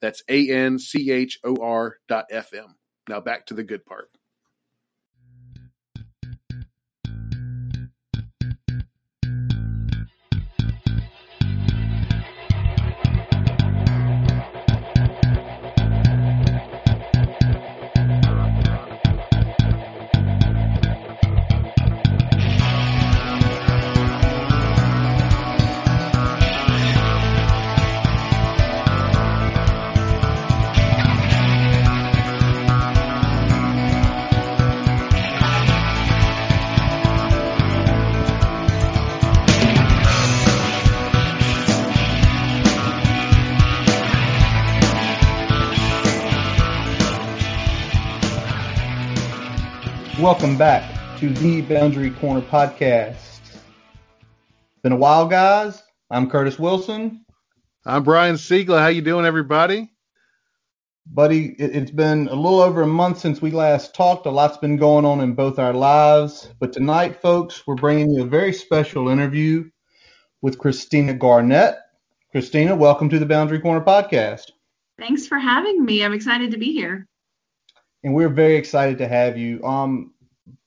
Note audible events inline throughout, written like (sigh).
That's A N C H O R dot FM. Now back to the good part. Welcome back to the Boundary Corner podcast. Been a while, guys. I'm Curtis Wilson. I'm Brian Siegler. How you doing, everybody? Buddy, it, has been a little over a month since we last talked. A lot's been going on in both our lives. But tonight, folks, we're bringing you a very special interview with Christina Garnett. Christina, welcome to the Boundary Corner podcast. Thanks for having me. I'm excited to be here and we're very excited to have you. Um,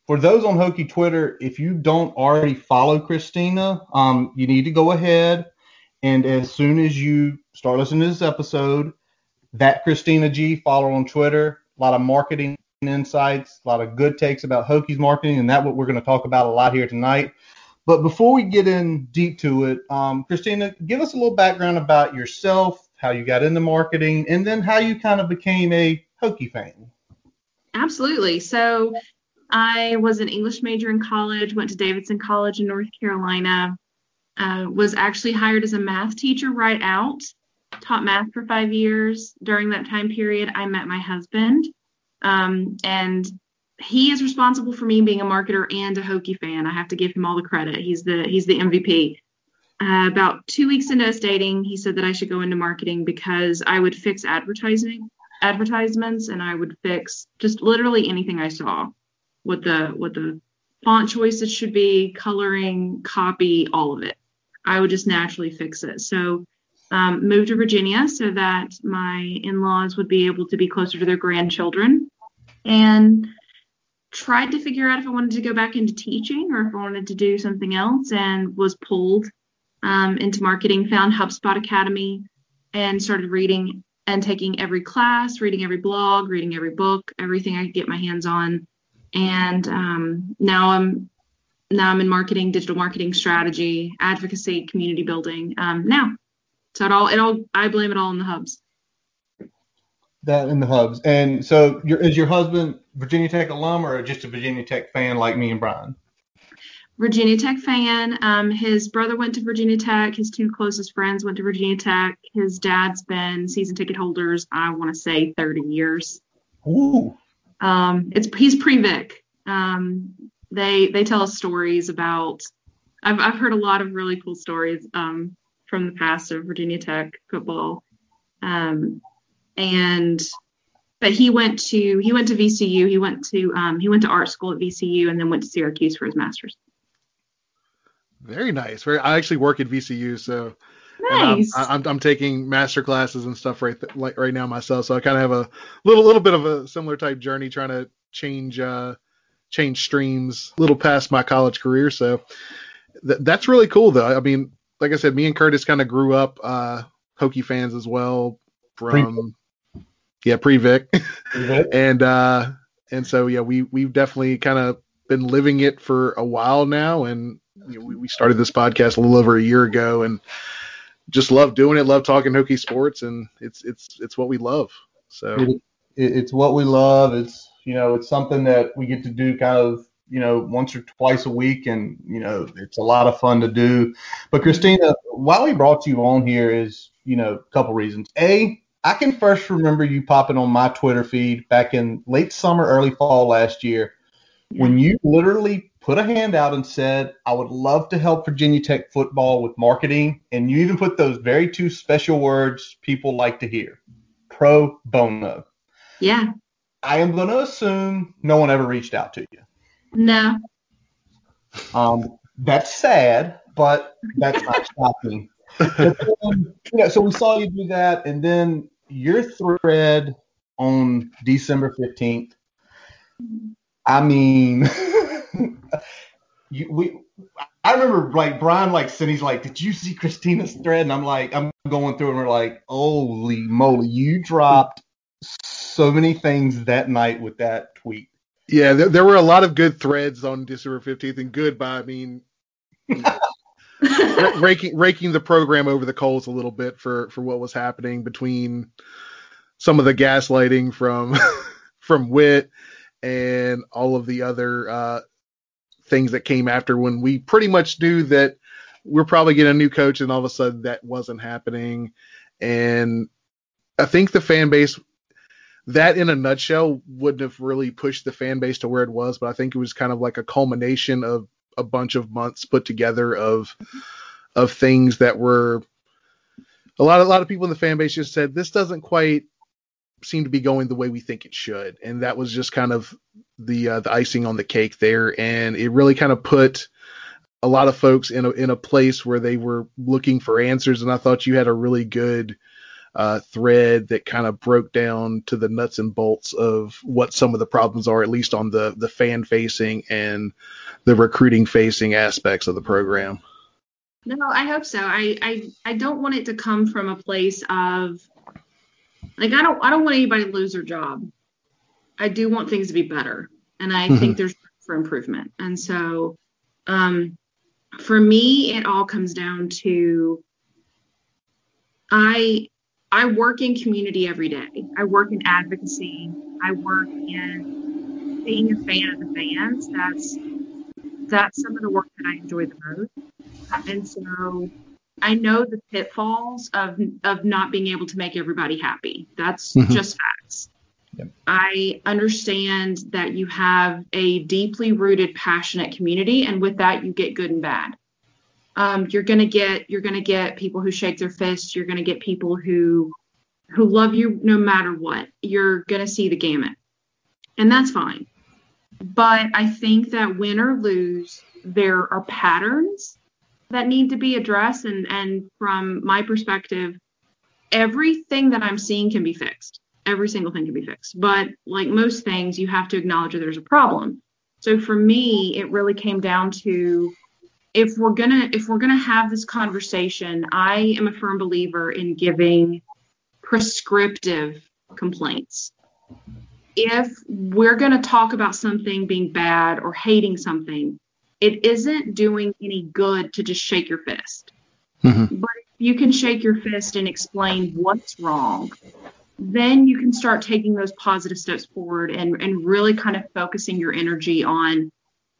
for those on Hokie Twitter, if you don't already follow Christina, um, you need to go ahead and as soon as you start listening to this episode, that Christina G follow on Twitter. A lot of marketing insights, a lot of good takes about Hokies marketing, and that's what we're going to talk about a lot here tonight. But before we get in deep to it, um, Christina, give us a little background about yourself, how you got into marketing, and then how you kind of became a Hokie fan. Absolutely. So I was an English major in college, went to Davidson College in North Carolina, uh, was actually hired as a math teacher right out, taught math for five years. During that time period, I met my husband, um, and he is responsible for me being a marketer and a Hokie fan. I have to give him all the credit. He's the he's the MVP. Uh, about two weeks into us dating, he said that I should go into marketing because I would fix advertising advertisements and I would fix just literally anything I saw. What the what the font choices should be, coloring, copy, all of it. I would just naturally fix it. So um, moved to Virginia so that my in-laws would be able to be closer to their grandchildren, and tried to figure out if I wanted to go back into teaching or if I wanted to do something else, and was pulled um, into marketing. Found HubSpot Academy and started reading and taking every class, reading every blog, reading every book, everything I could get my hands on. And um, now I'm now I'm in marketing, digital marketing strategy, advocacy, community building. Um, now, so it all it all I blame it all on the hubs. That in the hubs. And so, your, is your husband Virginia Tech alum or just a Virginia Tech fan like me and Brian? Virginia Tech fan. Um, his brother went to Virginia Tech. His two closest friends went to Virginia Tech. His dad's been season ticket holders. I want to say 30 years. Ooh. Um, it's he's pre-Vick. Um, they they tell us stories about. I've I've heard a lot of really cool stories um, from the past of Virginia Tech football. Um, and but he went to he went to VCU. He went to um, he went to art school at VCU and then went to Syracuse for his master's. Very nice. Very. I actually work at VCU, so nice. I'm, I'm, I'm taking master classes and stuff right th- like right now myself. So I kind of have a little little bit of a similar type journey trying to change uh change streams a little past my college career. So th- that's really cool though. I mean, like I said, me and Curtis kind of grew up uh Hokie fans as well from pre- yeah pre Vick, (laughs) and uh and so yeah we we've definitely kind of been living it for a while now and you know, we, we started this podcast a little over a year ago and just love doing it, love talking Hokie sports, and it's it's it's what we love. So it, it's what we love. It's you know it's something that we get to do kind of you know once or twice a week, and you know it's a lot of fun to do. But Christina, why we brought you on here is you know a couple reasons. A, I can first remember you popping on my Twitter feed back in late summer, early fall last year, when you literally put a hand out and said, I would love to help Virginia Tech football with marketing. And you even put those very two special words people like to hear pro bono. Yeah. I am going to assume no one ever reached out to you. No. Um, that's sad, but that's not (laughs) shocking. Then, you know, so we saw you do that, and then your thread on December 15th. I mean, (laughs) (laughs) you, we. I remember like Brian like Cindy's like, did you see Christina's thread? And I'm like, I'm going through and we're like, holy moly, you dropped so many things that night with that tweet. Yeah, there, there were a lot of good threads on December 15th, and good by I mean you know, (laughs) raking raking the program over the coals a little bit for for what was happening between some of the gaslighting from (laughs) from Whit and all of the other uh, things that came after when we pretty much knew that we're probably getting a new coach, and all of a sudden that wasn't happening. And I think the fan base that in a nutshell wouldn't have really pushed the fan base to where it was, but I think it was kind of like a culmination of a bunch of months put together of of things that were a lot of a lot of people in the fan base just said this doesn't quite seem to be going the way we think it should, and that was just kind of the uh, the icing on the cake there, and it really kind of put a lot of folks in a in a place where they were looking for answers, and I thought you had a really good uh, thread that kind of broke down to the nuts and bolts of what some of the problems are, at least on the the fan facing and the recruiting facing aspects of the program. No, I hope so. I, I I don't want it to come from a place of like I don't I don't want anybody to lose their job. I do want things to be better, and I mm-hmm. think there's room for improvement. And so, um, for me, it all comes down to I I work in community every day. I work in advocacy. I work in being a fan of the fans. That's that's some of the work that I enjoy the most. And so I know the pitfalls of of not being able to make everybody happy. That's mm-hmm. just facts. Yep. I understand that you have a deeply rooted, passionate community, and with that, you get good and bad um, you're gonna get you're gonna get people who shake their fists. You're gonna get people who who love you no matter what. You're gonna see the gamut, and that's fine. But I think that win or lose, there are patterns that need to be addressed, and and from my perspective, everything that I'm seeing can be fixed. Every single thing can be fixed. But like most things, you have to acknowledge that there's a problem. So for me, it really came down to if we're gonna if we're gonna have this conversation, I am a firm believer in giving prescriptive complaints. If we're gonna talk about something being bad or hating something, it isn't doing any good to just shake your fist. Mm-hmm. But if you can shake your fist and explain what's wrong, then you can start taking those positive steps forward and, and really kind of focusing your energy on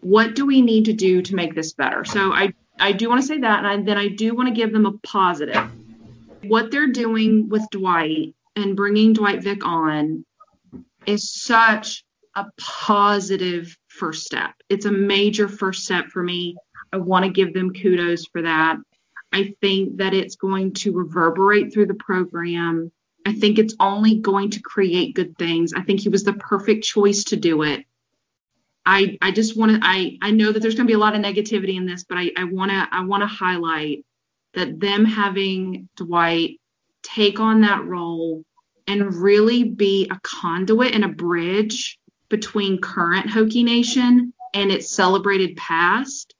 what do we need to do to make this better? So I, I do want to say that, and I, then I do want to give them a positive. What they're doing with Dwight and bringing Dwight Vick on is such a positive first step. It's a major first step for me. I want to give them kudos for that. I think that it's going to reverberate through the program. I think it's only going to create good things. I think he was the perfect choice to do it. I I just want to I I know that there's going to be a lot of negativity in this, but I I want to I want to highlight that them having Dwight take on that role and really be a conduit and a bridge between current Hokie Nation and its celebrated past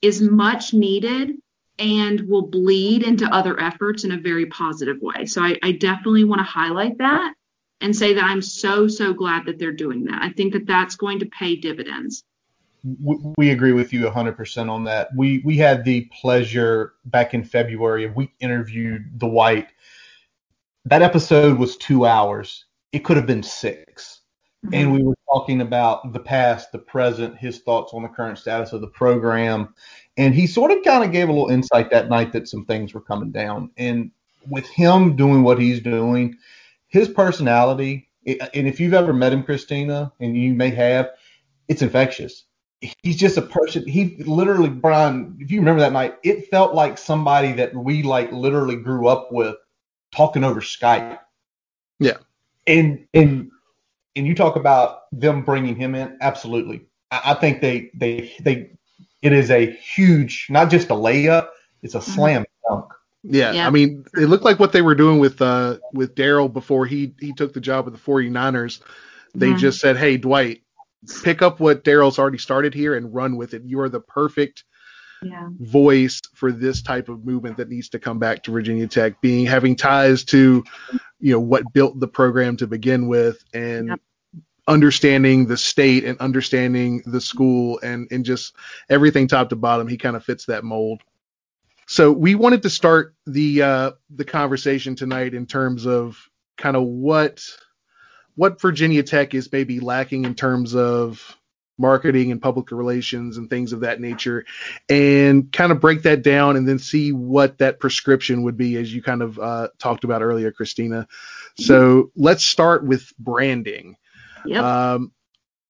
is much needed and will bleed into other efforts in a very positive way. So I, I definitely want to highlight that and say that I'm so, so glad that they're doing that. I think that that's going to pay dividends. We agree with you 100% on that. We we had the pleasure back in February we interviewed the White. That episode was two hours. It could have been 6 mm-hmm. and we were talking about the past, the present, his thoughts on the current status of the program, and he sort of kind of gave a little insight that night that some things were coming down. And with him doing what he's doing, his personality, and if you've ever met him, Christina, and you may have, it's infectious. He's just a person. He literally, Brian, if you remember that night, it felt like somebody that we like literally grew up with talking over Skype. Yeah. And and and you talk about them bringing him in, absolutely. I, I think they they they it is a huge, not just a layup, it's a mm-hmm. slam dunk. Yeah, yeah, I mean, it looked like what they were doing with uh with Daryl before he he took the job with the 49ers. They mm-hmm. just said, "Hey, Dwight, pick up what Daryl's already started here and run with it. You are the perfect yeah. voice for this type of movement that needs to come back to Virginia Tech, being having ties to, you know, what built the program to begin with, and yep. understanding the state and understanding the school and and just everything top to bottom. He kind of fits that mold." So we wanted to start the uh, the conversation tonight in terms of kind of what what Virginia Tech is maybe lacking in terms of marketing and public relations and things of that nature, and kind of break that down and then see what that prescription would be, as you kind of uh, talked about earlier, Christina. So let's start with branding. Yep. Um,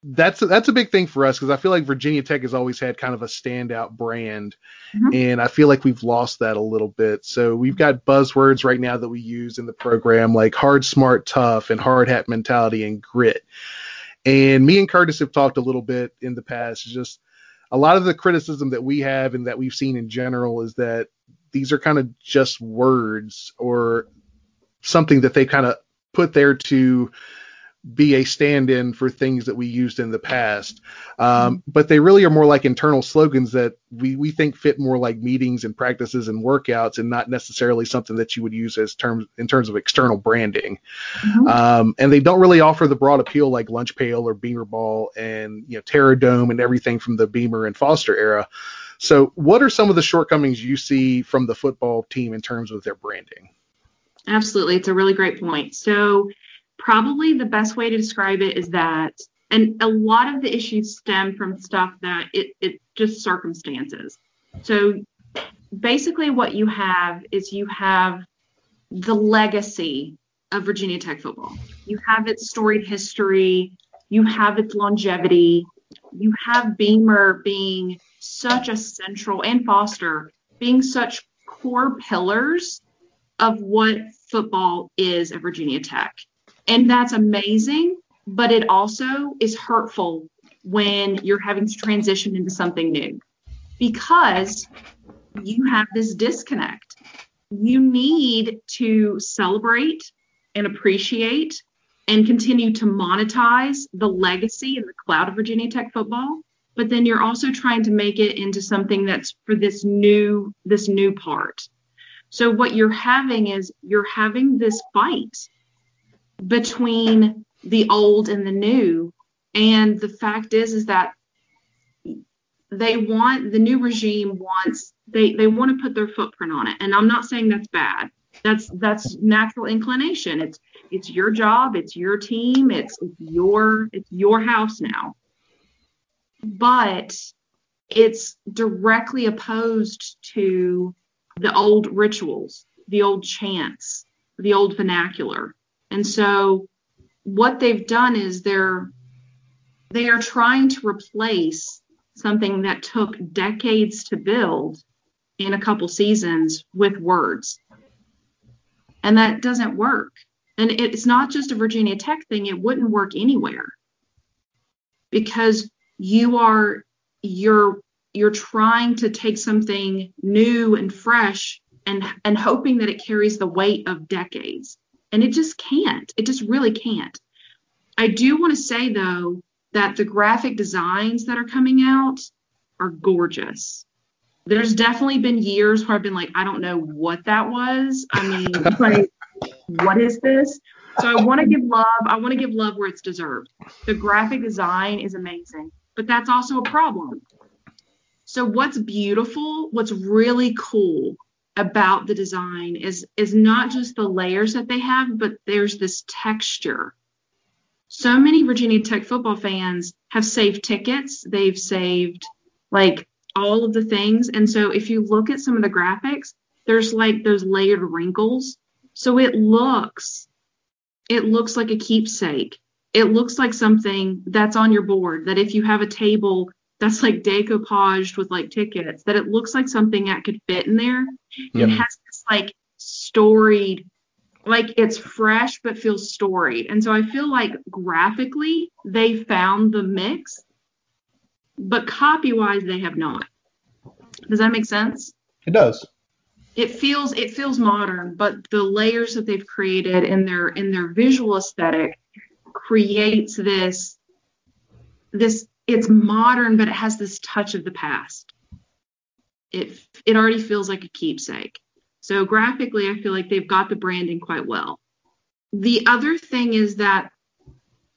that's a, that's a big thing for us because I feel like Virginia Tech has always had kind of a standout brand, mm-hmm. and I feel like we've lost that a little bit. So we've got buzzwords right now that we use in the program like hard, smart, tough, and hard hat mentality and grit. And me and Curtis have talked a little bit in the past. Just a lot of the criticism that we have and that we've seen in general is that these are kind of just words or something that they kind of put there to be a stand-in for things that we used in the past. Um. But they really are more like internal slogans that we, we think fit more like meetings and practices and workouts, and not necessarily something that you would use as terms in terms of external branding. Mm-hmm. Um, and they don't really offer the broad appeal like Lunch Pail or Beamer Ball and you know Terror Dome and everything from the Beamer and Foster era. So, what are some of the shortcomings you see from the football team in terms of their branding? Absolutely, it's a really great point. So probably the best way to describe it is that and a lot of the issues stem from stuff that it, it just circumstances. So basically what you have is you have the legacy of virginia tech football. You have its storied history. You have its longevity. You have beamer being such a central and foster being such core pillars of what football is at virginia tech and that's amazing, but it also is hurtful when you're having to transition into something new because you have this disconnect. You need to celebrate and appreciate and continue to monetize the legacy and the cloud of Virginia Tech football, but then you're also trying to make it into something that's for this new this new part. So what you're having is you're having this fight between the old and the new. And the fact is, is that they want the new regime wants they they want to put their footprint on it. And I'm not saying that's bad. That's that's natural inclination. It's it's your job. It's your team. It's, it's your it's your house now. But it's directly opposed to the old rituals, the old chants, the old vernacular. And so what they've done is they're they are trying to replace something that took decades to build in a couple seasons with words. And that doesn't work. And it's not just a Virginia Tech thing, it wouldn't work anywhere. Because you are you're you're trying to take something new and fresh and and hoping that it carries the weight of decades. And it just can't. It just really can't. I do want to say, though, that the graphic designs that are coming out are gorgeous. There's definitely been years where I've been like, I don't know what that was. I mean, (laughs) like, what is this? So I want to give love. I want to give love where it's deserved. The graphic design is amazing, but that's also a problem. So what's beautiful, what's really cool about the design is is not just the layers that they have, but there's this texture. So many Virginia Tech football fans have saved tickets, they've saved like all of the things. And so if you look at some of the graphics, there's like those layered wrinkles So it looks it looks like a keepsake. It looks like something that's on your board that if you have a table that's like decoupaged with like tickets, that it looks like something that could fit in there. Yep. It has this like storied like it's fresh but feels storied. And so I feel like graphically they found the mix, but copy wise they have not. Does that make sense? It does. It feels it feels modern, but the layers that they've created in their in their visual aesthetic creates this this it's modern but it has this touch of the past. It it already feels like a keepsake. So graphically, I feel like they've got the branding quite well. The other thing is that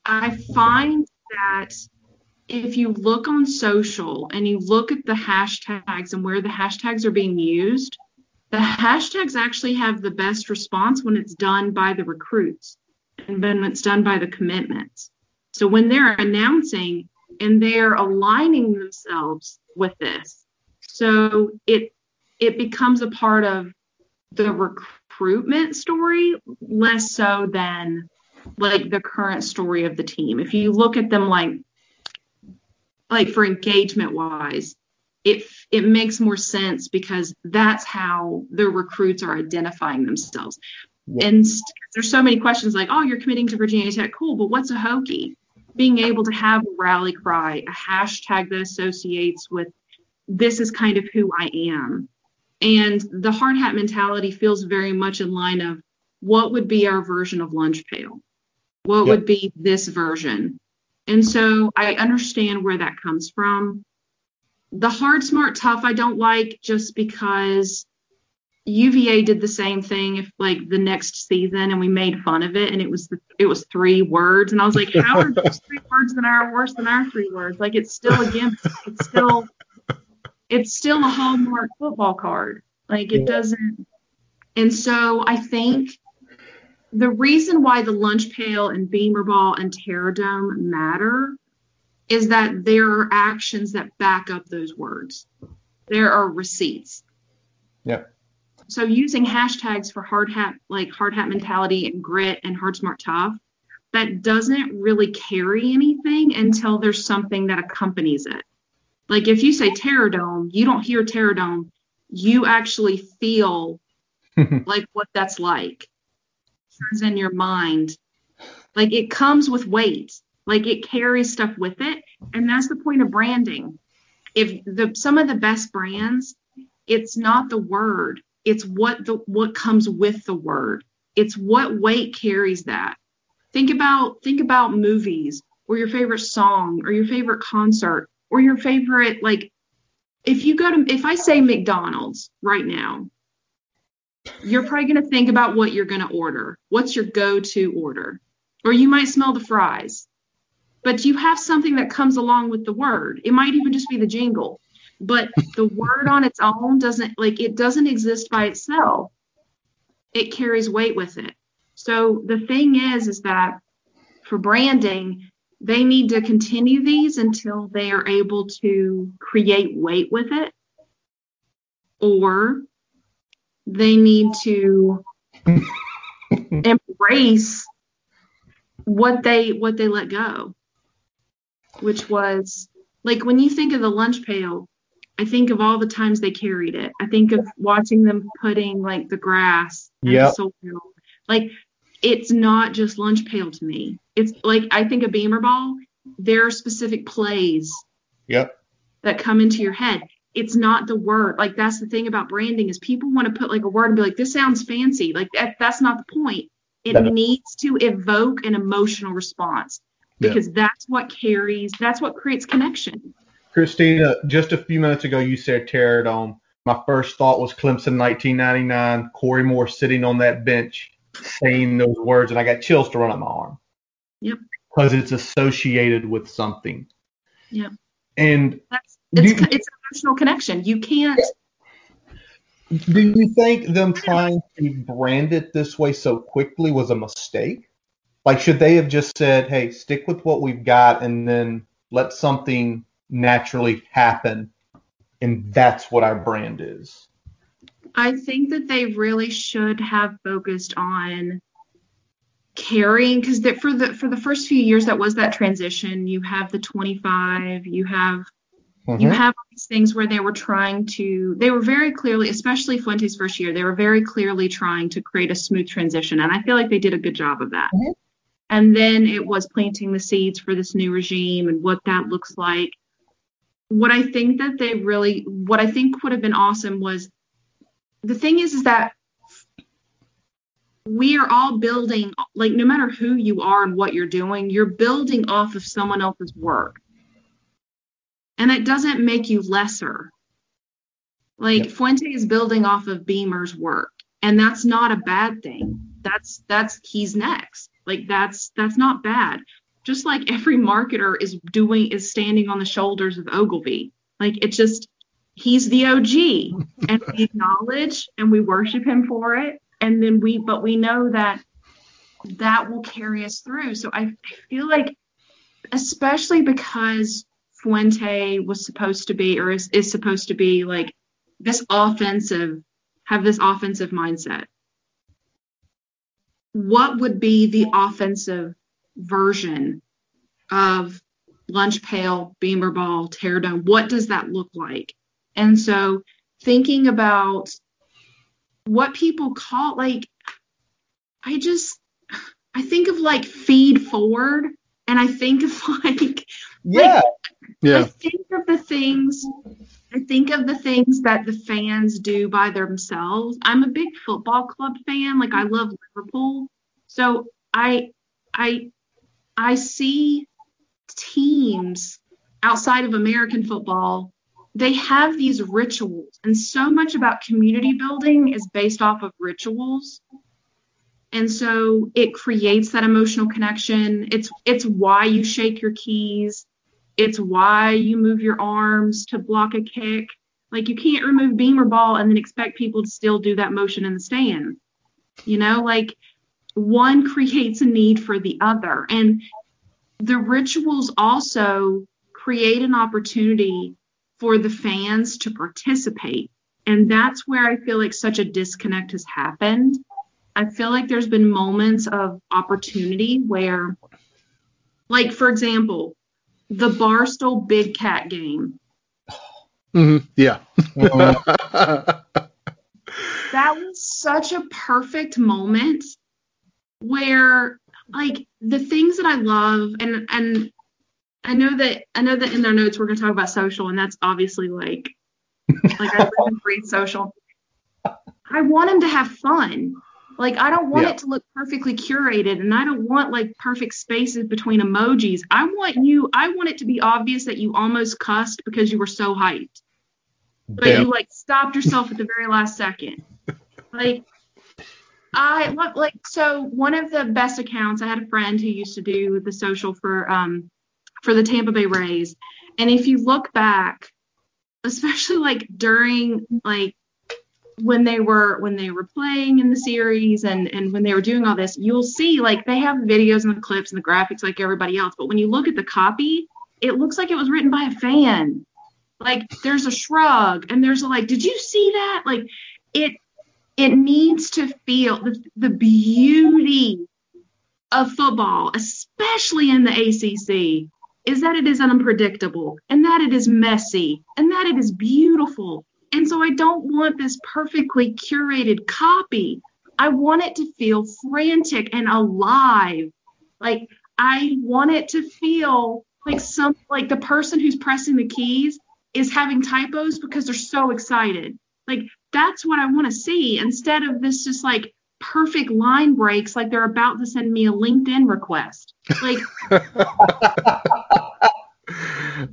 I find that if you look on social and you look at the hashtags and where the hashtags are being used, the hashtags actually have the best response when it's done by the recruits and when it's done by the commitments. So when they're announcing and they're aligning themselves with this, so it it becomes a part of the recruitment story less so than like the current story of the team. If you look at them like like for engagement wise, it it makes more sense because that's how the recruits are identifying themselves. Yeah. And there's so many questions like, oh, you're committing to Virginia Tech, cool, but what's a Hokie? Being able to have a rally cry, a hashtag that associates with this is kind of who I am. And the hard hat mentality feels very much in line of what would be our version of lunch pail? What Yep. would be this version? And so I understand where that comes from. The hard, smart, tough, I don't like just because UVA did the same thing if like the next season and we made fun of it and it was it was three words and I was like, how are those (laughs) three words that are worse than our three words? Like it's still a gimmick. It's still it's still a hallmark football card. Like it doesn't. And so I think the reason why the lunch pail and beamer ball and terror dome matter is that there are actions that back up those words. There are receipts. Yep. So using hashtags for hard hat, like hard hat mentality and grit and hard smart tough, that doesn't really carry anything until there's something that accompanies it. Like if you say Terror Dome, you don't hear Terror Dome, you actually feel (laughs) like what that's like. Turns in your mind. Like it comes with weight. Like it carries stuff with it. And that's the point of branding. If the some of the best brands, it's not the word, it's what the what comes with the word. It's what weight carries that. Think about think about movies or your favorite song or your favorite concert or your favorite like if you go to if I say McDonald's right now, you're probably going to think about what you're going to order. What's your go-to order? Or you might smell the fries. But you have something that comes along with the word. It might even just be the jingle. But the word on its own doesn't like it doesn't exist by itself. It carries weight with it. So the thing is is that for branding, they need to continue these until they are able to create weight with it. Or they need to (laughs) embrace what they what they let go which was like when you think of the lunch pail i think of all the times they carried it i think of watching them putting like the grass soil like it's not just lunch pail to me it's like i think of beamer ball there are specific plays Yep. that come into your head. It's not the word. Like that's the thing about branding is people want to put like a word and be like, this sounds fancy. Like that, that's not the point. It needs to evoke an emotional response Yeah. because that's what carries, that's what creates connection. Christina, just a few minutes ago, you said Terror Dome. My first thought was Clemson 1999, Corey Moore sitting on that bench saying those words, and I got chills to run up my arm. Yep. Because it's associated with something. Yep. And That's it's you- it's an emotional connection. You can't. do you think them trying to brand it this way so quickly was a mistake? Like, should they have just said, hey, stick with what we've got and then let something naturally happen? And that's what our brand is. I think that they really should have focused on carrying because for the for the first few years that was that transition. You have the 25, you have Mm-hmm. you have these things where they were trying to they were very clearly especially fuente's first year they were very clearly trying to create a smooth transition and i feel like they did a good job of that Mhm. and then it was planting the seeds for this new regime and what that looks like what i think that they really what i think would have been awesome was the thing is is that we are all building like no matter who you are and what you're doing you're building off of someone else's work and it doesn't make you lesser. Like Yep. Fuente is building off of Beamer's work, and that's not a bad thing. That's that's he's next. Like that's that's not bad. Just like every marketer is doing is standing on the shoulders of Ogilvy. Like it's just he's the OG, and we acknowledge and we worship him for it. And then we but we know that that will carry us through. So I, I feel like especially because Fuente was supposed to be or is, is supposed to be like this offensive have this offensive mindset. What would be the offensive version of lunch pail, beamer ball, terror dome? What does that look like? And so thinking about what people call like I just I think of like feed forward and I think of (laughs) like Yeah. I Yeah. think of the things I think of the things that the fans do by themselves. I'm a big football club fan. Like I love Liverpool. So I I I see teams outside of American football. They have these rituals and so much about community building is based off of rituals. And so it creates that emotional connection. It's it's why you shake your keys it's why you move your arms to block a kick. Like you can't remove beamer ball and then expect people to still do that motion in the stand. You know, like one creates a need for the other. And the rituals also create an opportunity for the fans to participate. And that's where I feel like such a disconnect has happened. I feel like there's been moments of opportunity where, like, for example, the Barstool Big Cat game. hmm Yeah. (laughs) That was such a perfect moment where like the things that I love and and I know that I know that in their notes we're gonna talk about social and that's obviously like (laughs) like I live and breathe social. I want them to have fun. Like I don't want Yeah. it to look perfectly curated and I don't want like perfect spaces between emojis. I want you I want it to be obvious that you almost cussed because you were so hyped. But you like stopped yourself at the very last second. Like I what like so one of the best accounts I had a friend who used to do the social for um for the Tampa Bay Rays. And if you look back, especially like during like when they were when they were playing in the series and and when they were doing all this, you'll see like they have videos and the clips and the graphics like everybody else, but when you look at the copy, it looks like it was written by a fan. Like there's a shrug and there's a like, did you see that? Like it it needs to feel the, the beauty of football, especially in the ACC, is that it is unpredictable and that it is messy and that it is beautiful. And so I don't want this perfectly curated copy. I want it to feel frantic and alive. Like I want it to feel like some like the person who's pressing the keys is having typos because they're so excited. Like that's what I want to see instead of this just like perfect line breaks like they're about to send me a LinkedIn request. Like (laughs)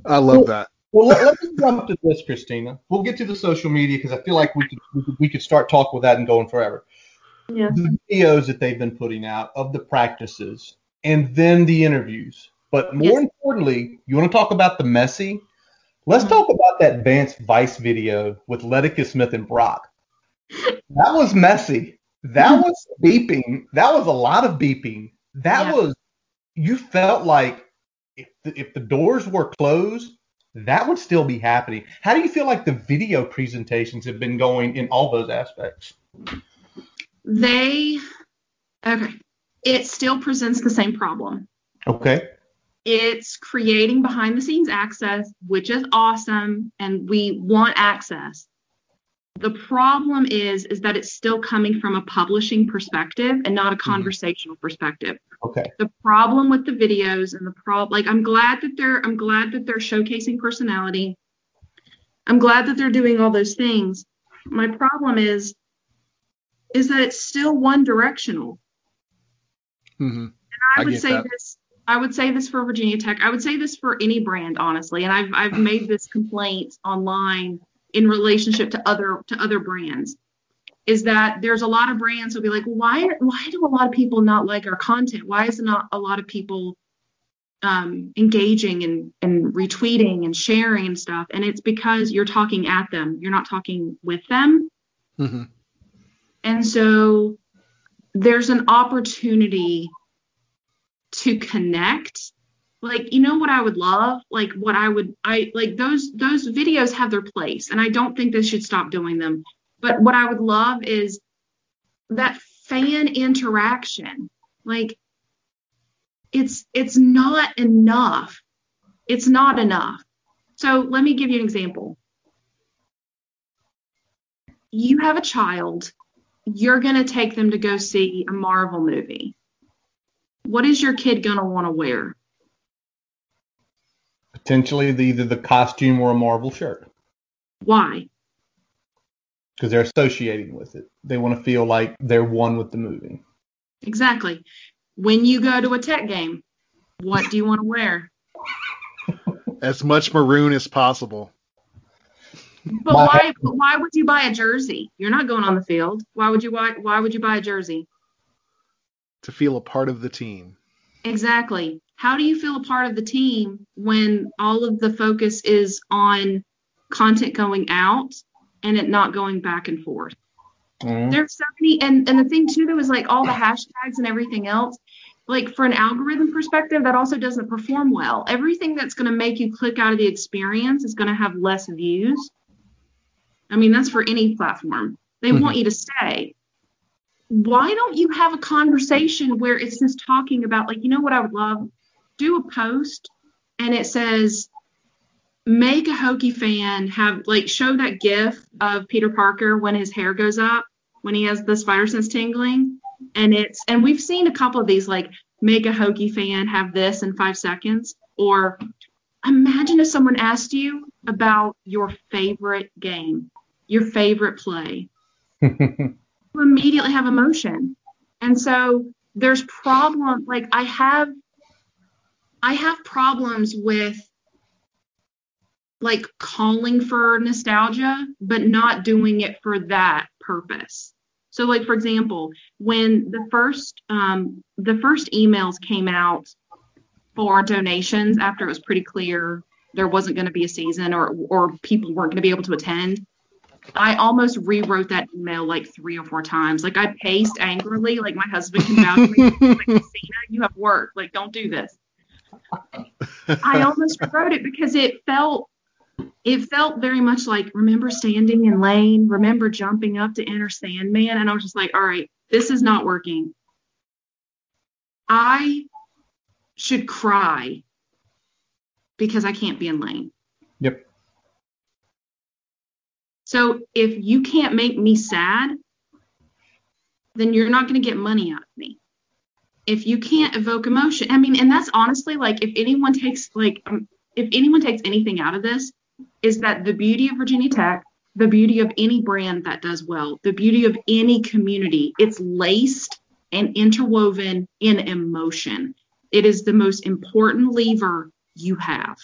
I love that. Well, let, let's jump to this, Christina. We'll get to the social media because I feel like we could, we could we could start talking with that and going forever. yeah. The videos that they've been putting out of the practices and then the interviews. But more Yes. importantly, you want to talk about the messy? Let's talk about that Vance Vice video with Lecitus Smith and Brock. That was messy. That (laughs) was beeping. That was a lot of beeping. That Yeah. was you felt like if the, if the doors were closed, that would still be happening. How do you feel like the video presentations have been going in all those aspects? They, okay, it still presents the same problem. Okay. It's creating behind the scenes access, which is awesome, and we want access. The problem is is that it's still coming from a publishing perspective and not a conversational perspective. Okay. The problem with the videos and the prob like I'm glad that they're I'm glad that they're showcasing personality. I'm glad that they're doing all those things. My problem is is that it's still one directional. Mm-hmm. And I, I would say that. this. I would say this for Virginia Tech. I would say this for any brand, honestly. And I've I've made this complaint online in relationship to other to other brands. Is that there's a lot of brands will be like, why why do a lot of people not like our content? Why is not a lot of people um, engaging and, and retweeting and sharing and stuff? And it's because you're talking at them. You're not talking with them. hmm And so there's an opportunity to connect. Like, you know what I would love? Like what I would I like those those videos have their place and I don't think they should stop doing them. But what I would love is that fan interaction. Like it's it's not enough. It's not enough. So let me give you an example. You have a child you're going to take them to go see a Marvel movie. What is your kid going to want to wear? Potentially the, either the costume or a Marvel shirt Why? because they're associating with it. They want to feel like they're one with the movie. Exactly. When you go to a tech game, what do you want to wear? As much maroon as possible. But My- why but why would you buy a jersey? You're not going on the field. Why would you buy why would you buy a jersey? To feel a part of the team. Exactly. How do you feel a part of the team when all of the focus is on content going out and it not going back and forth? Mhm. There's so many, and and the thing too, though, is like all the hashtags and everything else. Like for an algorithm perspective, that also doesn't perform well. Everything that's going to make you click out of the experience is going to have less views. I mean, that's for any platform. They Mhm. want you to stay. Why don't you have a conversation where it's just talking about, like, you know what I would love? Do a post and it says, make a Hokie fan have like show that gif of Peter Parker when his hair goes up when he has the spider sense tingling. And it's and we've seen a couple of these like make a Hokie fan have this in five seconds. Or imagine if someone asked you about your favorite game your favorite play (laughs) immediately have emotion and so there's problem like I have I have problems with like calling for nostalgia, but not doing it for that purpose. So, like for example, when the first um, the first emails came out for donations after it was pretty clear there wasn't going to be a season or or people weren't going to be able to attend, I almost rewrote that email like three or four times. Like I paced angrily, like my husband can vouch for me. Like, you have work. Like don't do this. I almost wrote it because it felt it felt very much like remember standing in lane, remember jumping up to enter Sandman, and I was just like, all right, this is not working. I should cry because I can't be in lane. Yep. So if you can't make me sad, then you're not going to get money out of me. If you can't evoke emotion, I mean, and that's honestly like if anyone takes like um, if anyone takes anything out of this, is that the beauty of Virginia Tech, the beauty of any brand that does well, the beauty of any community, it's laced and interwoven in emotion. It is the most important lever you have.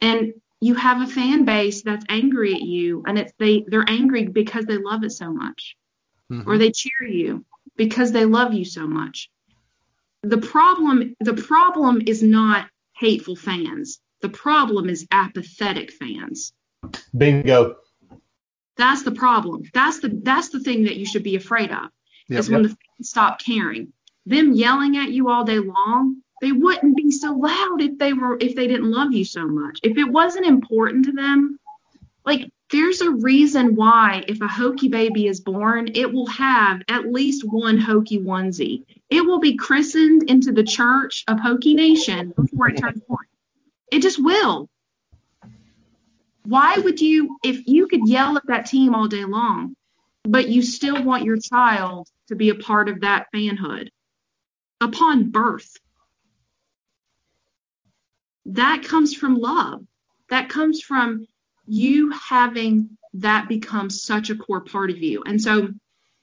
And you have a fan base that's angry at you and it's they they're angry because they love it so much Mhm. or they cheer you because they love you so much. The problem the problem is not hateful fans. The problem is apathetic fans. Bingo. That's the problem. That's the that's the thing that you should be afraid of. Yep. is when the fans stop caring. Them yelling at you all day long they wouldn't be so loud if they were if they didn't love you so much. If it wasn't important to them, like there's a reason why if a hokie baby is born, it will have at least one hokie onesie. It will be christened into the church of Hokie Nation before it turns one. It just will. Why would you, if you could yell at that team all day long, but you still want your child to be a part of that fanhood upon birth? That comes from love. That comes from you having that become such a core part of you. And so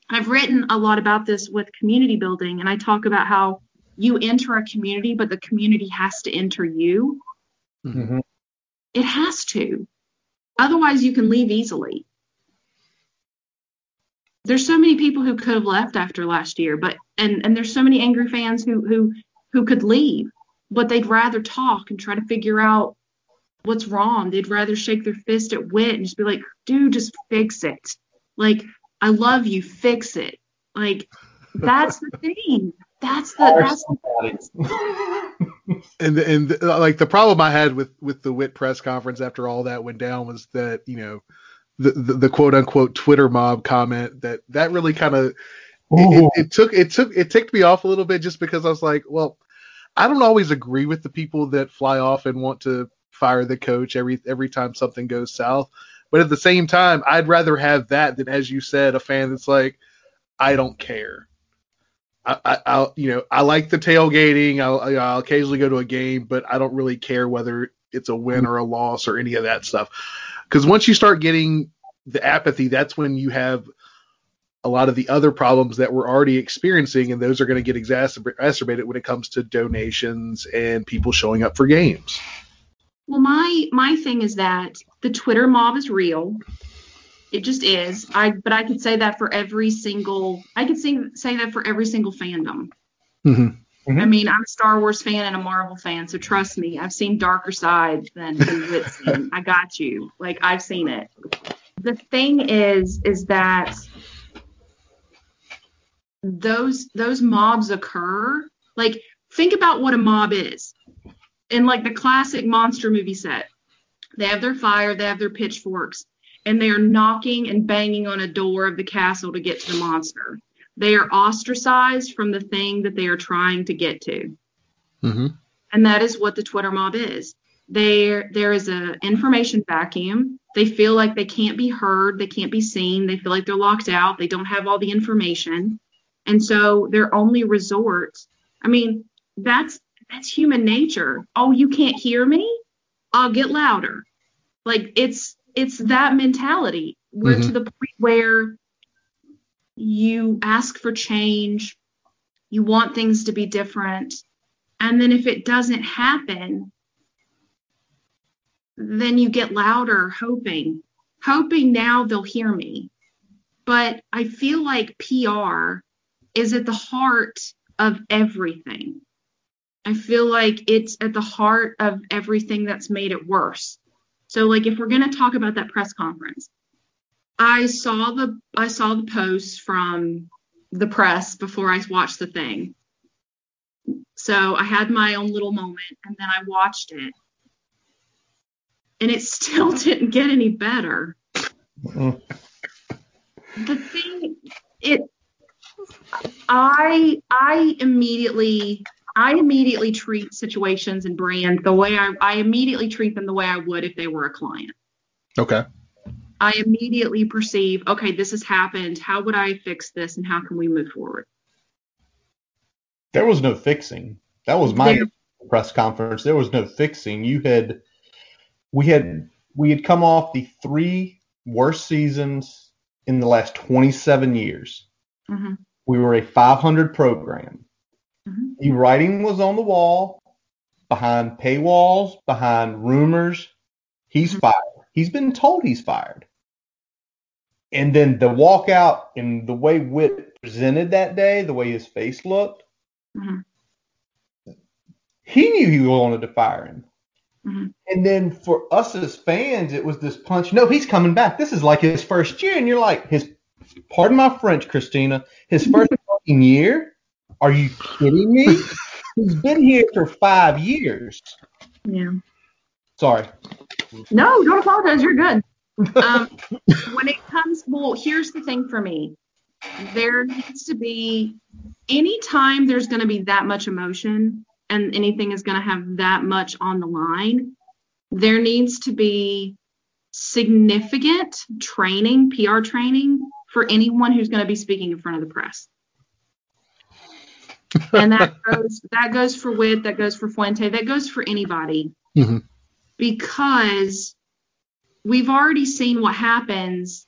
I've written a lot about this with community building, and I talk about how you enter a community, but the community has to enter you. Mm-hmm. It has to. Otherwise, you can leave easily. There's so many people who could have left after last year, but and and there's so many angry fans who who who could leave, but they'd rather talk and try to figure out what's wrong. They'd rather shake their fist at Whit and just be like, dude, just fix it. Like, I love you, fix it. Like, that's the thing. That's the that's (laughs) the and and like the problem I had with with the Whit press conference after all that went down was that you know the the, the quote unquote Twitter mob comment that that really kind of it, it, it took it took it ticked me off a little bit just because I was like, well, I don't always agree with the people that fly off and want to fire the coach every every time something goes south. But at the same time, I'd rather have that than, as you said, a fan that's like, I don't care. I, I, I'll, you know, I like the tailgating. I'll, I'll occasionally go to a game, but I don't really care whether it's a win or a loss or any of that stuff. Because once you start getting the apathy, that's when you have a lot of the other problems that we're already experiencing, and those are going to get exacerbated when it comes to donations and people showing up for games. Well, my my thing is that the Twitter mob is real. It just is. I but I could say that for every single. I could say say that for every single fandom. Mm-hmm. Mm-hmm. I mean, I'm a Star Wars fan and a Marvel fan, so trust me, I've seen darker sides than, than Whit's. (laughs) I got you. Like I've seen it. The thing is, is that those those mobs occur. Like think about what a mob is in like the classic monster movie set. They have their fire, they have their pitchforks, and they are knocking and banging on a door of the castle to get to the monster. They are ostracized from the thing that they are trying to get to. Mm-hmm. And that is what the Twitter mob is. There there is a information vacuum. They feel like they can't be heard, they can't be seen, they feel like they're locked out, they don't have all the information. And so their only resort, I mean, that's that's human nature. Oh, you can't hear me? I'll get louder. Like it's it's that mentality. We're Mhm. to the point where you ask for change, you want things to be different, and then if it doesn't happen, then you get louder, hoping, hoping now they'll hear me. But I feel like PR is at the heart of everything. I feel like it's at the heart of everything that's made it worse. So like if we're going to talk about that press conference, I saw the I saw the post from the press before I watched the thing. So I had my own little moment and then I watched it. And it (laughs) still didn't get any better. (laughs) Mm. The thing it I I immediately I immediately treat situations and brand the way I, I immediately treat them the way I would if they were a client. Okay. I immediately perceive, okay, this has happened. How would I fix this and how can we move forward? There was no fixing. That was my There- press conference. There was no fixing. You had, we had, we had come off the three worst seasons in the last 27 years. Mhm. We were a 500 program. Mhm. The writing was on the wall, behind paywalls, behind rumors. He's Mhm. fired. He's been told he's fired. And then the walkout and the way Whit presented that day, the way his face looked, Mhm. he knew he wanted to fire him. Mhm. And then for us as fans, it was this punch. No, he's coming back. This is like his first year, and you're like, his. Pardon my French, Christina. His first fucking year. Are you kidding me? He's been here for five years. Yeah. Sorry. No, don't apologize. You're good. Um, when it comes, well, here's the thing for me. There needs to be, anytime there's going to be that much emotion and anything is going to have that much on the line, there needs to be significant training, PR training for anyone who's going to be speaking in front of the press. and that (laughs) goes that goes for Whit, that goes for Fuente, that goes for anybody. Mhm. Because we've already seen what happens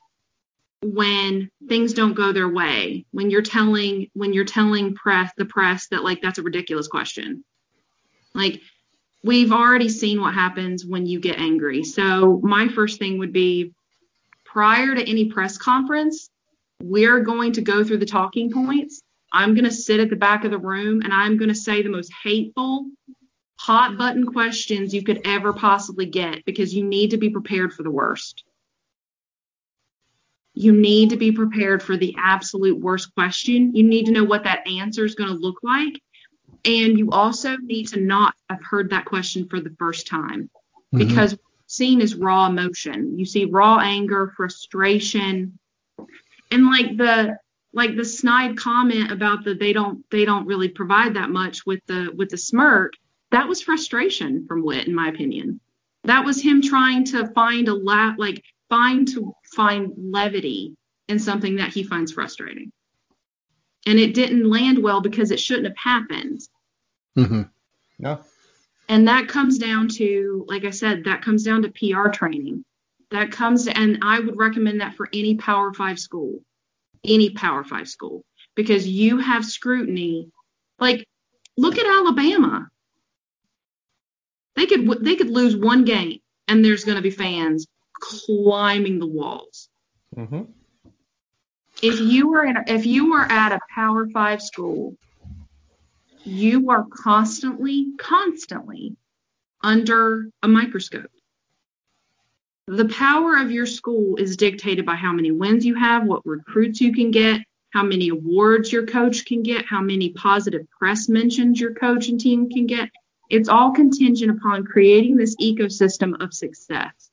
when things don't go their way. When you're telling when you're telling press the press that like that's a ridiculous question. Like we've already seen what happens when you get angry. So my first thing would be prior to any press conference, we're going to go through the talking points. I'm going to sit at the back of the room and I'm going to say the most hateful, hot button questions you could ever possibly get because you need to be prepared for the worst. You need to be prepared for the absolute worst question. You need to know what that answer is going to look like. And you also need to not have heard that question for the first time Mhm. because seen as raw emotion. You see raw anger, frustration, and like the like the snide comment about the they don't they don't really provide that much with the with the smirk. That was frustration from Whit, in my opinion. That was him trying to find a la like find to find levity in something that he finds frustrating. And it didn't land well because it shouldn't have happened. Mm-hmm. No. And that comes down to, like I said, that comes down to PR training. That comes, and I would recommend that for any Power Five school, any Power Five school, because you have scrutiny. Like, look at Alabama. They could they could lose one game, and there's going to be fans climbing the walls. hmm If you were in, a- if you are at a Power Five school, you are constantly, constantly under a microscope. The power of your school is dictated by how many wins you have, what recruits you can get, how many awards your coach can get, how many positive press mentions your coach and team can get. It's all contingent upon creating this ecosystem of success.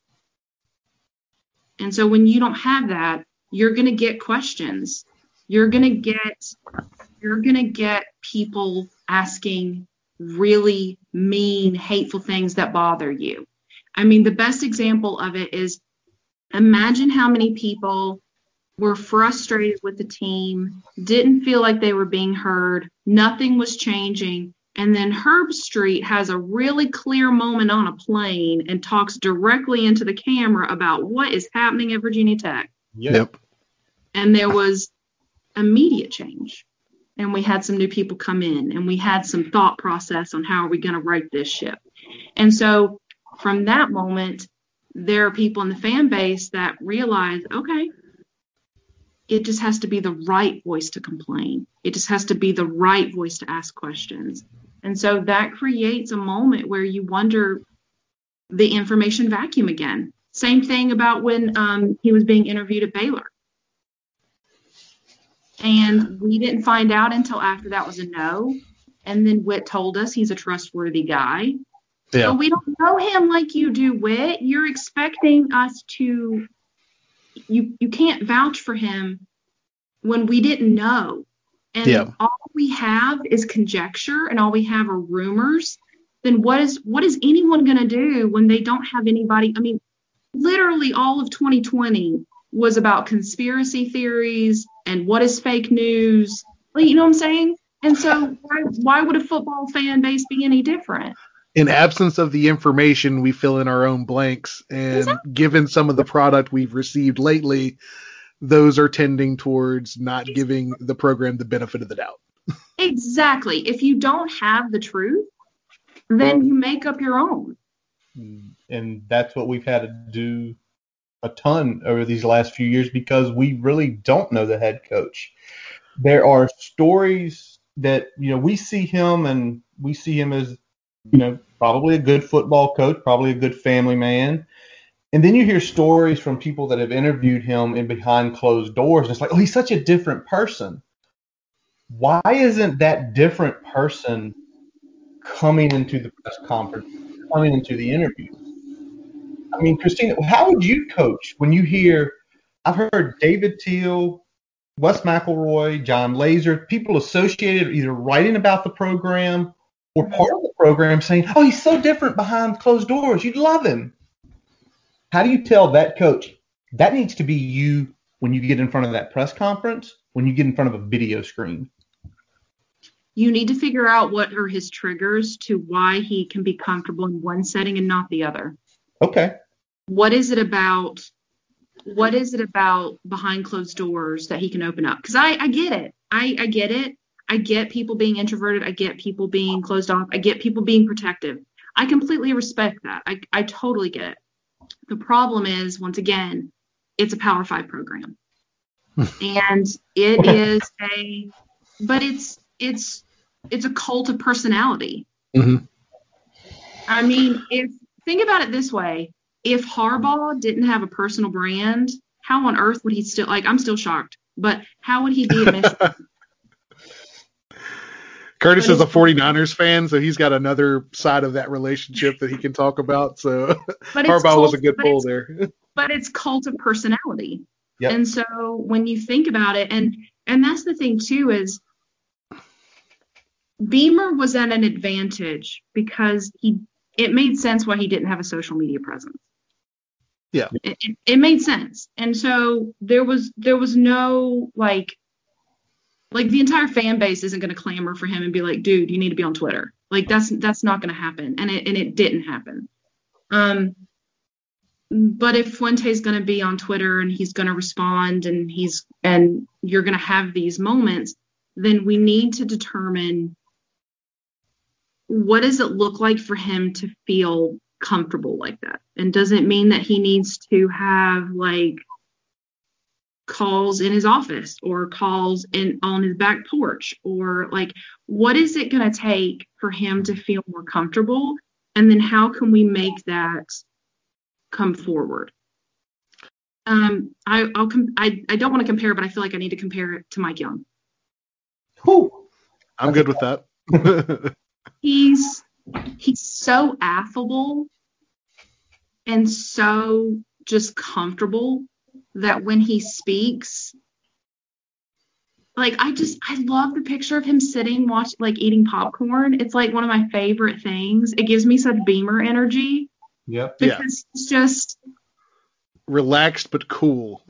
And so when you don't have that, you're going to get questions. You're going to get you're going to get people asking really mean, hateful things that bother you. I mean, the best example of it is imagine how many people were frustrated with the team, didn't feel like they were being heard, nothing was changing. And then Herbstreit has a really clear moment on a plane and talks directly into the camera about what is happening at Virginia Tech Yep. and there was immediate change and we had some new people come in and we had some thought process on how are we going to right this ship. And so from that moment there are people in the fan base that realize okay it just has to be the right voice to complain. It just has to be the right voice to ask questions. And so that creates a moment where you wonder the information vacuum again. Same thing about when um, he was being interviewed at baylor and we didn't find out until after that was a no. And then Whit told us he's a trustworthy guy. Yeah. But we don't know him like you do, Whit. You're expecting us to you you can't vouch for him when we didn't know. And Yeah. all we have is conjecture and all we have are rumors. Then what is what is anyone gonna do when they don't have anybody? I mean, literally all of 2020 was about conspiracy theories and what is fake news. You know what I'm saying? And so why, why would a football fan base be any different? in absence of the information, we fill in our own blanks. And Exactly. given some of the product we've received lately, those are tending towards not giving the program the benefit of the doubt. (laughs) Exactly. If you don't have the truth, then you make up your own. Mm, and that's what we've had to do a ton over these last few years because we really don't know the head coach. There are stories that you know we see him and we see him as you know probably a good football coach, probably a good family man. And then you hear stories from people that have interviewed him in behind closed doors and it's like, "Oh, he's such a different person." Why isn't that different person coming into the press conference, coming into the interview. I mean, Christina, how would you coach when you hear? I've heard David Teel, Wes McElroy, John Laaser, people associated either writing about the program or mm-hmm. part of the program saying, "Oh, he's so different behind closed doors. You'd love him." How do you tell that coach that needs to be you when you get in front of that press conference, when you get in front of a video screen? You need to figure out what are his triggers to why he can be comfortable in one setting and not the other. Okay. What is it about what is it about behind closed doors that he can open up? Because I, I get it. I, I get it. I get people being introverted. I get people being closed off. I get people being protective. I completely respect that. I, I totally get it. The problem is, once again, it's a Power Five program, (laughs) and it is a, but it's it's it's a cult of personality. Mm-hmm. I mean, if think about it this way, if Harbaugh didn't have a personal brand, how on earth would he still like? I'm still shocked, but how would he be (laughs) Michigan? Curtis is a 49ers fan, so he's got another side of that relationship that he can talk about. So (laughs) Harbaugh cult, was a good pull there. (laughs) but it's cult of personality. Yep. And so when you think about it, and and that's the thing too is Beamer was at an advantage because he it made sense why he didn't have a social media presence. Yeah. It, it, it made sense. And so there was there was no like like the entire fan base isn't going to clamor for him and be like, dude, you need to be on Twitter. Like that's that's not going to happen, and it and it didn't happen. Um, but if Fuente's going to be on Twitter and he's going to respond and he's and you're going to have these moments, then we need to determine what does it look like for him to feel comfortable like that, and doesn't mean that he needs to have like calls in his office or calls in on his back porch? Or like what is it going to take for him to feel more comfortable? And then how can we make that come forward? Um i i'll com- I, I don't want to compare but i feel like i need to compare it to mike young. Whew. i'm good with that. (laughs) He's he's so affable and so just comfortable that when he speaks, like I just I love the picture of him sitting watch like eating popcorn. It's like one of my favorite things. It gives me such beamer energy. Yep. Because yeah. it's just relaxed but cool.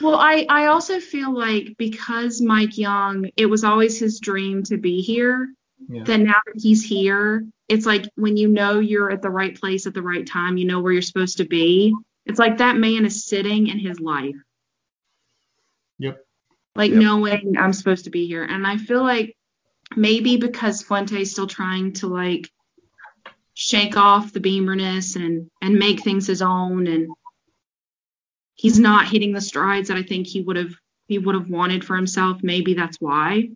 Well, I I also feel like because Mike Young, it was always his dream to be here. Yeah. That now that he's here, it's like when you know you're at the right place at the right time, you know where you're supposed to be. It's like that man is sitting in his life. Yep. Like yep. knowing I'm supposed to be here. And I feel like maybe because Fuente's still trying to like shake off the beamerness and and make things his own and he's not hitting the strides that I think he would have he would have wanted for himself. Maybe that's why.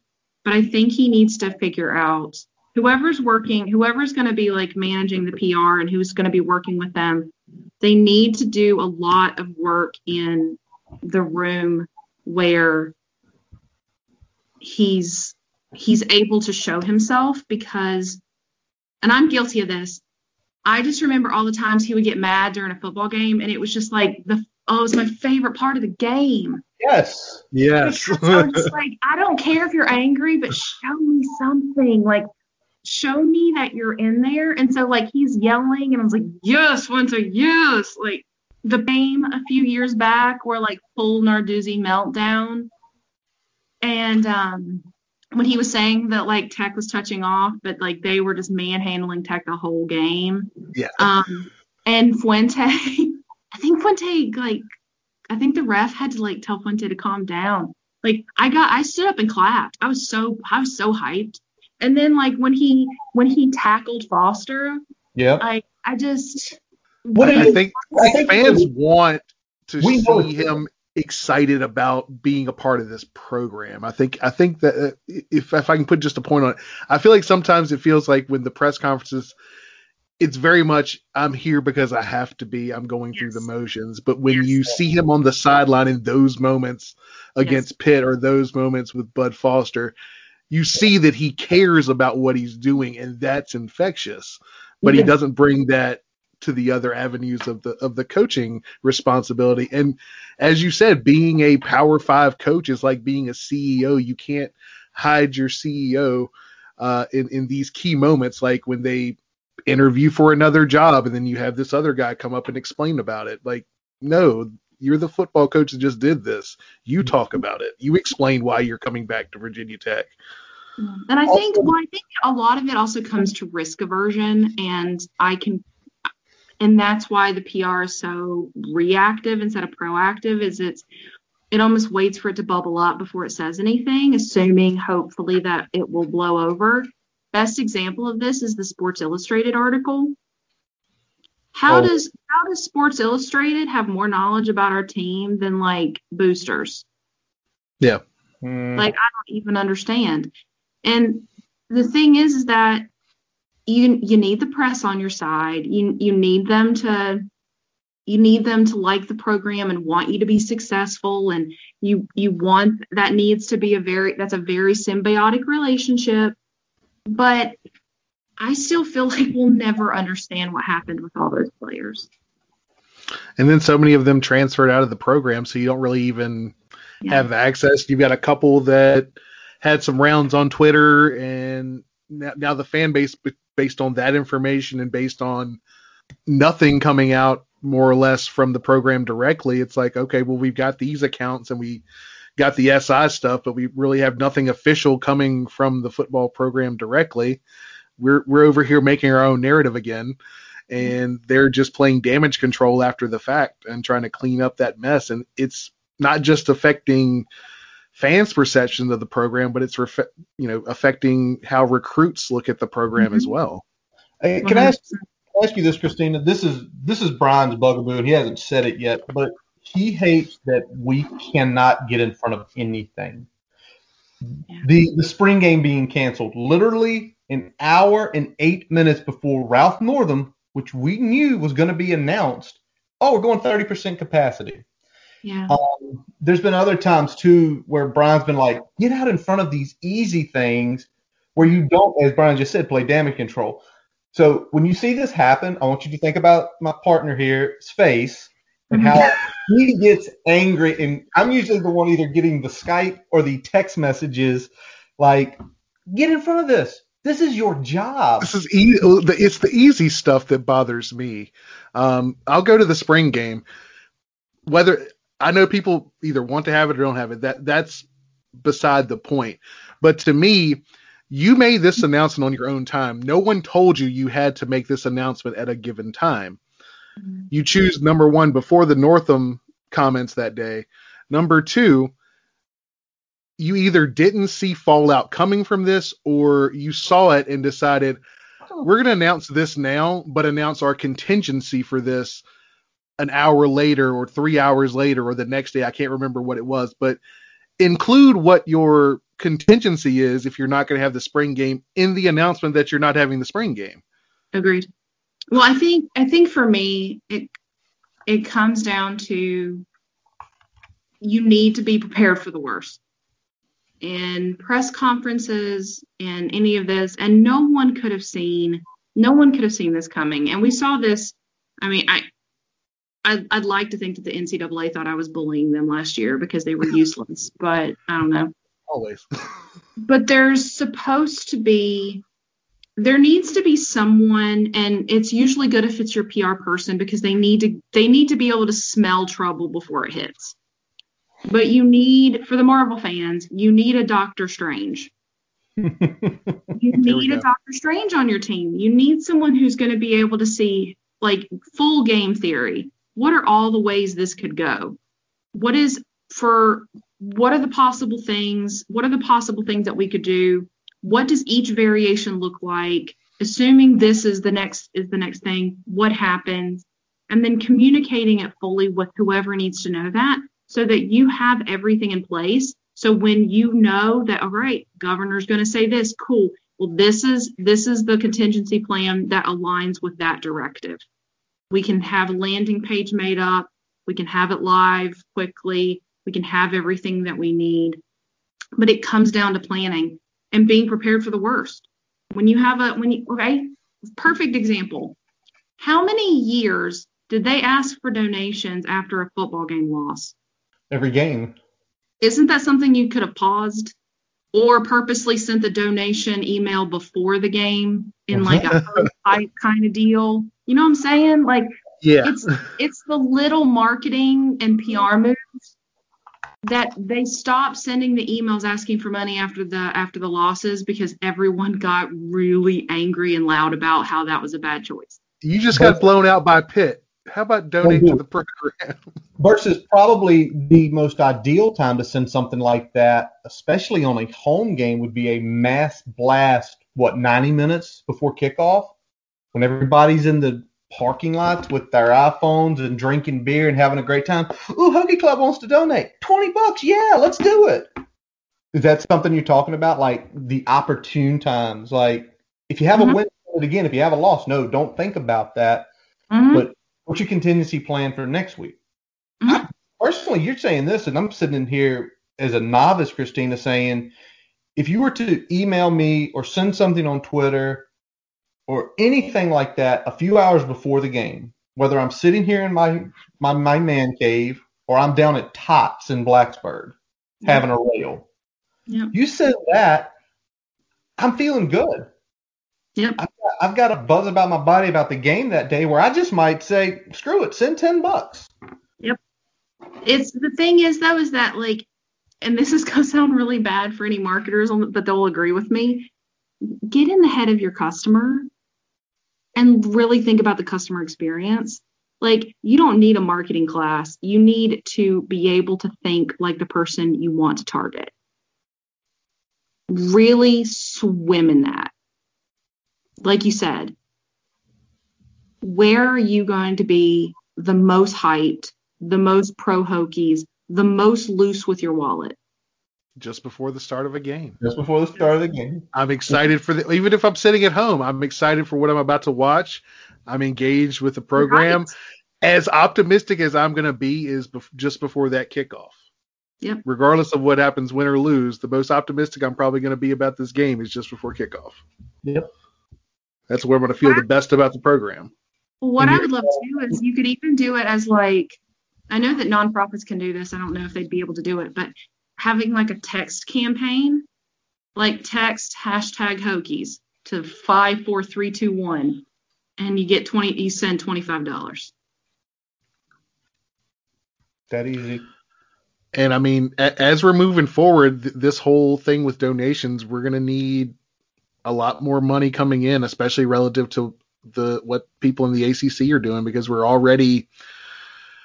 But I think he needs to figure out whoever's working, whoever's going to be like managing the PR and who's going to be working with them, they need to do a lot of work in the room where he's he's able to show himself because and I'm guilty of this. I just remember all the times he would get mad during a football game and it was just like the oh, it was my favorite part of the game. Yes. Yes. (laughs) I was like, I don't care if you're angry, but show me something. Like show me that you're in there. And so like he's yelling and I was like, yes, Winter, yes. Like the game a few years back where like full Narduzzi meltdown. And um when he was saying that like Tech was touching off, but like they were just manhandling Tech the whole game. Yeah. Um and Fuente (laughs) I think Fuente like I think the ref had to like tell Fuente to calm down. Like I got I stood up and clapped. I was so I was so hyped. And then like when he when he tackled Foster, yeah, I I just what I, I think, I think fans want to see him excited about being a part of this program. I think I think that uh, if if I can put just a point on it, I feel like sometimes it feels like when the press conferences it's very much I'm here because I have to be. I'm going yes. through the motions. But when yes. you see him on the sideline in those moments against yes. Pitt or those moments with Bud Foster, you see that he cares about what he's doing, and that's infectious. But he doesn't bring that to the other avenues of the of the coaching responsibility. And as you said, being a Power Five coach is like being a CEO. You can't hide your CEO uh, in in these key moments, like when they interview for another job, and then you have this other guy come up and explain about it. Like, no, you're the football coach that just did this. You mm-hmm. talk about it. You explain why you're coming back to Virginia Tech. And I think, well, I think a lot of it also comes to risk aversion, and I can and that's why the PR is so reactive instead of proactive is it's it almost waits for it to bubble up before it says anything assuming hopefully that it will blow over best example of this is the sports illustrated article how oh. does how does sports illustrated have more knowledge about our team than like boosters yeah mm. like i don't even understand and the thing is, is that you you need the press on your side. You you need them to you need them to like the program and want you to be successful and you you want that needs to be a very that's a very symbiotic relationship but i still feel like we'll never understand what happened with all those players and then so many of them transferred out of the program so you don't really even yeah. have access you've got a couple that had some rounds on twitter and now, now the fan base based on that information and based on nothing coming out more or less from the program directly, it's like, okay, well, we've got these accounts and we got the SI stuff, but we really have nothing official coming from the football program directly. We're we're over here making our own narrative again, and they're just playing damage control after the fact and trying to clean up that mess. And it's not just affecting fans' perceptions of the program, but it's ref- you know affecting how recruits look at the program mm-hmm. as well. Hey, can I ask, ask you this, Christina? This is this is Brian's bugaboo, and he hasn't said it yet, but he hates that we cannot get in front of anything. The the spring game being canceled literally an hour and eight minutes before Ralph Northam, which we knew was going to be announced. Oh, we're going 30% capacity. Yeah. Um, there's been other times too where Brian's been like, get out in front of these easy things where you don't, as Brian just said, play damage control. So when you see this happen, I want you to think about my partner here's face and how he gets angry. And I'm usually the one either getting the Skype or the text messages like, get in front of this. This is your job. This is easy. It's the easy stuff that bothers me. Um, I'll go to the spring game. Whether I know people either want to have it or don't have it. That that's beside the point. But to me, you made this announcement on your own time. No one told you you had to make this announcement at a given time. Mm-hmm. You choose number one before the Northam comments that day. Number two, you either didn't see fallout coming from this or you saw it and decided oh. we're going to announce this now, but announce our contingency for this an hour later or three hours later or the next day. I can't remember what it was, but include what your contingency is if you're not going to have the spring game in the announcement that you're not having the spring game. Agreed. Well, I think I think for me it it comes down to you need to be prepared for the worst. In press conferences and any of this, and no one could have seen no one could have seen this coming. And we saw this. I mean, I I'd, I'd like to think that the NCAA thought I was bullying them last year because they were (laughs) useless, but I don't know. Always. (laughs) but there's supposed to be, there needs to be someone, and it's usually good if it's your PR person because they need to they need to be able to smell trouble before it hits. But you need, for the Marvel fans, you need a Doctor Strange. (laughs) you need a Doctor Strange on your team. You need someone who's going to be able to see like full game theory what are all the ways this could go? What is for what are the possible things? What are the possible things that we could do? What does each variation look like? Assuming this is the next is the next thing, what happens? And then communicating it fully with whoever needs to know that so that you have everything in place. So when you know that all right, governor's going to say this, cool. Well, this is this is the contingency plan that aligns with that directive. We can have a landing page made up. We can have it live quickly. We can have everything that we need. But it comes down to planning. and being prepared for the worst. When you have a when you okay, perfect example. How many years did they ask for donations after a football game loss? Every game. Isn't that something you could have paused or purposely sent the donation email before the game in like a (laughs) hype kind of deal? You know what I'm saying? Like Yeah. it's it's the little marketing and PR moves that they stopped sending the emails asking for money after the after the losses because everyone got really angry and loud about how that was a bad choice. You just got blown out by Pitt. How about donate to the program? (laughs) versus probably the most ideal time to send something like that, especially on a home game, would be a mass blast. What 90 minutes before kickoff, when everybody's in the parking lots with their iPhones and drinking beer and having a great time. Ooh, Hokie Club wants to donate 20 bucks. Yeah, let's do it. Is that something you're talking about? Like the opportune times. Like if you have Mhm. a win, again. If you have a loss, no, don't think about that. Mhm. But what's your contingency plan for next week? Mhm. Personally, you're saying this, and I'm sitting in here as a novice, Christina, saying if you were to email me or send something on Twitter or anything like that a few hours before the game, whether I'm sitting here in my my, my man cave or I'm down at Tots in Blacksburg having a rail, you said that, I'm feeling good. Yep. Got, I've got a buzz about my body about the game that day where I just might say, screw it, send 10 bucks. Yep. It's the thing is though is that like, and this is gonna sound really bad for any marketers, but they'll agree with me. Get in the head of your customer and really think about the customer experience. Like you don't need a marketing class. You need to be able to think like the person you want to target. Really swim in that. Like you said, where are you going to be the most hyped, the most pro Hokies, the most loose with your wallet? Just before the start of a game. Just before the start of the game. I'm excited for the even if I'm sitting at home, I'm excited for what I'm about to watch. I'm engaged with the program. Right. As optimistic as I'm going to be is bef- just before that kickoff. Yep. Regardless of what happens, win or lose, the most optimistic I'm probably going to be about this game is just before kickoff. Yep. That's where I'm going to feel the best about the program. What I would love to do is you could even do it as like I know that nonprofits can do this. I don't know if they'd be able to do it, but having like a text campaign, like text hashtag Hokies to five four three two one, and you get twenty. You send twenty five dollars. That easy. And I mean, as we're moving forward, this whole thing with donations, we're going to need a lot more money coming in, especially relative to the what people in the ACC are doing, because we're already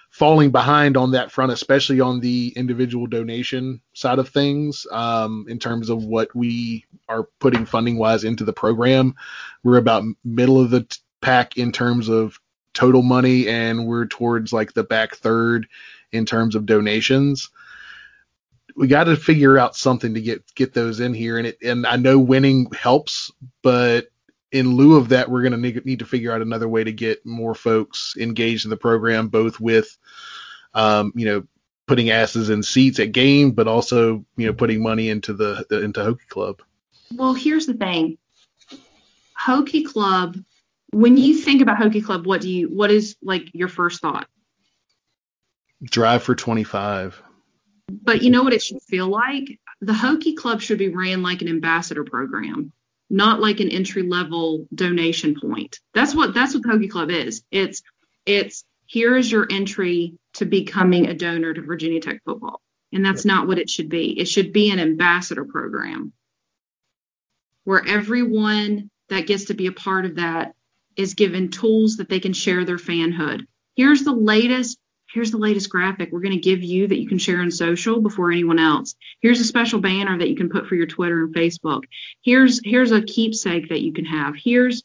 falling behind on that front, especially on the individual donation side of things, um, in terms of what we are putting funding wise into the program. We're about middle of the t- pack in terms of total money, and we're towards like the back third in terms of donations. We got to figure out something to get get those in here, and it and I know winning helps, but in lieu of that, we're going to need, need to figure out another way to get more folks engaged in the program, both with, um, you know, putting asses in seats at game, but also you know putting money into the, the into Hokie Club. Well, here's the thing. Hokie Club. When you think about Hokie Club, what do you? What is like your first thought? Drive for 25. But you know what it should feel like? The Hokie Club should be ran like an ambassador program, not like an entry level donation point. That's what that's what the Hokie Club is. It's it's here is your entry to becoming a donor to Virginia Tech football. And that's not what it should be. It should be an ambassador program where everyone that gets to be a part of that is given tools that they can share their fanhood. Here's the latest here's the latest graphic. We're going to give you that you can share on social before anyone else. Here's a special banner that you can put for your twitter and facebook. Here's here's a keepsake that you can have. Here's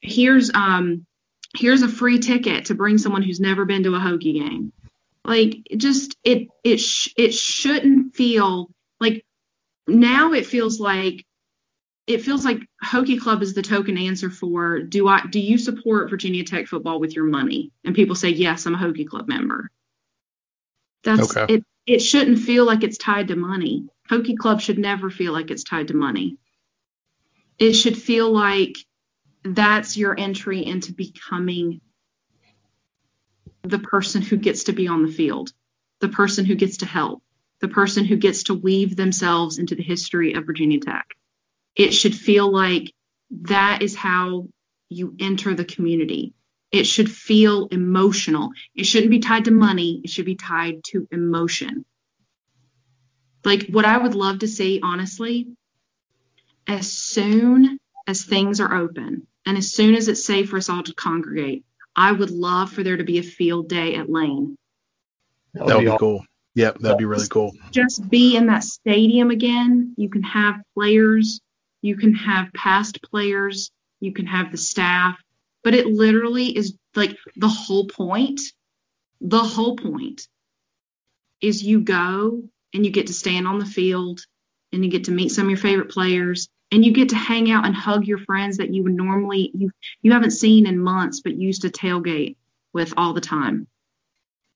here's um here's a free ticket to bring someone who's never been to a Hokie game. Like it just it it sh- it shouldn't feel like now it feels like it feels like Hokie Club is the token answer for do I do you support Virginia Tech football with your money? And people say yes, I'm a Hokie Club member. That's Okay. it. It shouldn't feel like it's tied to money. Hokie Club should never feel like it's tied to money. It should feel like that's your entry into becoming the person who gets to be on the field, the person who gets to help, the person who gets to weave themselves into the history of Virginia Tech. It should feel like that is how you enter the community. It should feel emotional. It shouldn't be tied to money, it should be tied to emotion. Like what I would love to see, honestly, as soon as things are open and as soon as it's safe for us all to congregate, I would love for there to be a field day at Lane. That would, be, be cool. Yep, that'd be really cool. Just be in that stadium again. You can have players, you can have past players, you can have the staff, but it literally is like the whole point. The whole point is you go and you get to stand on the field and you get to meet some of your favorite players and you get to hang out and hug your friends that you would normally you you haven't seen in months but used to tailgate with all the time.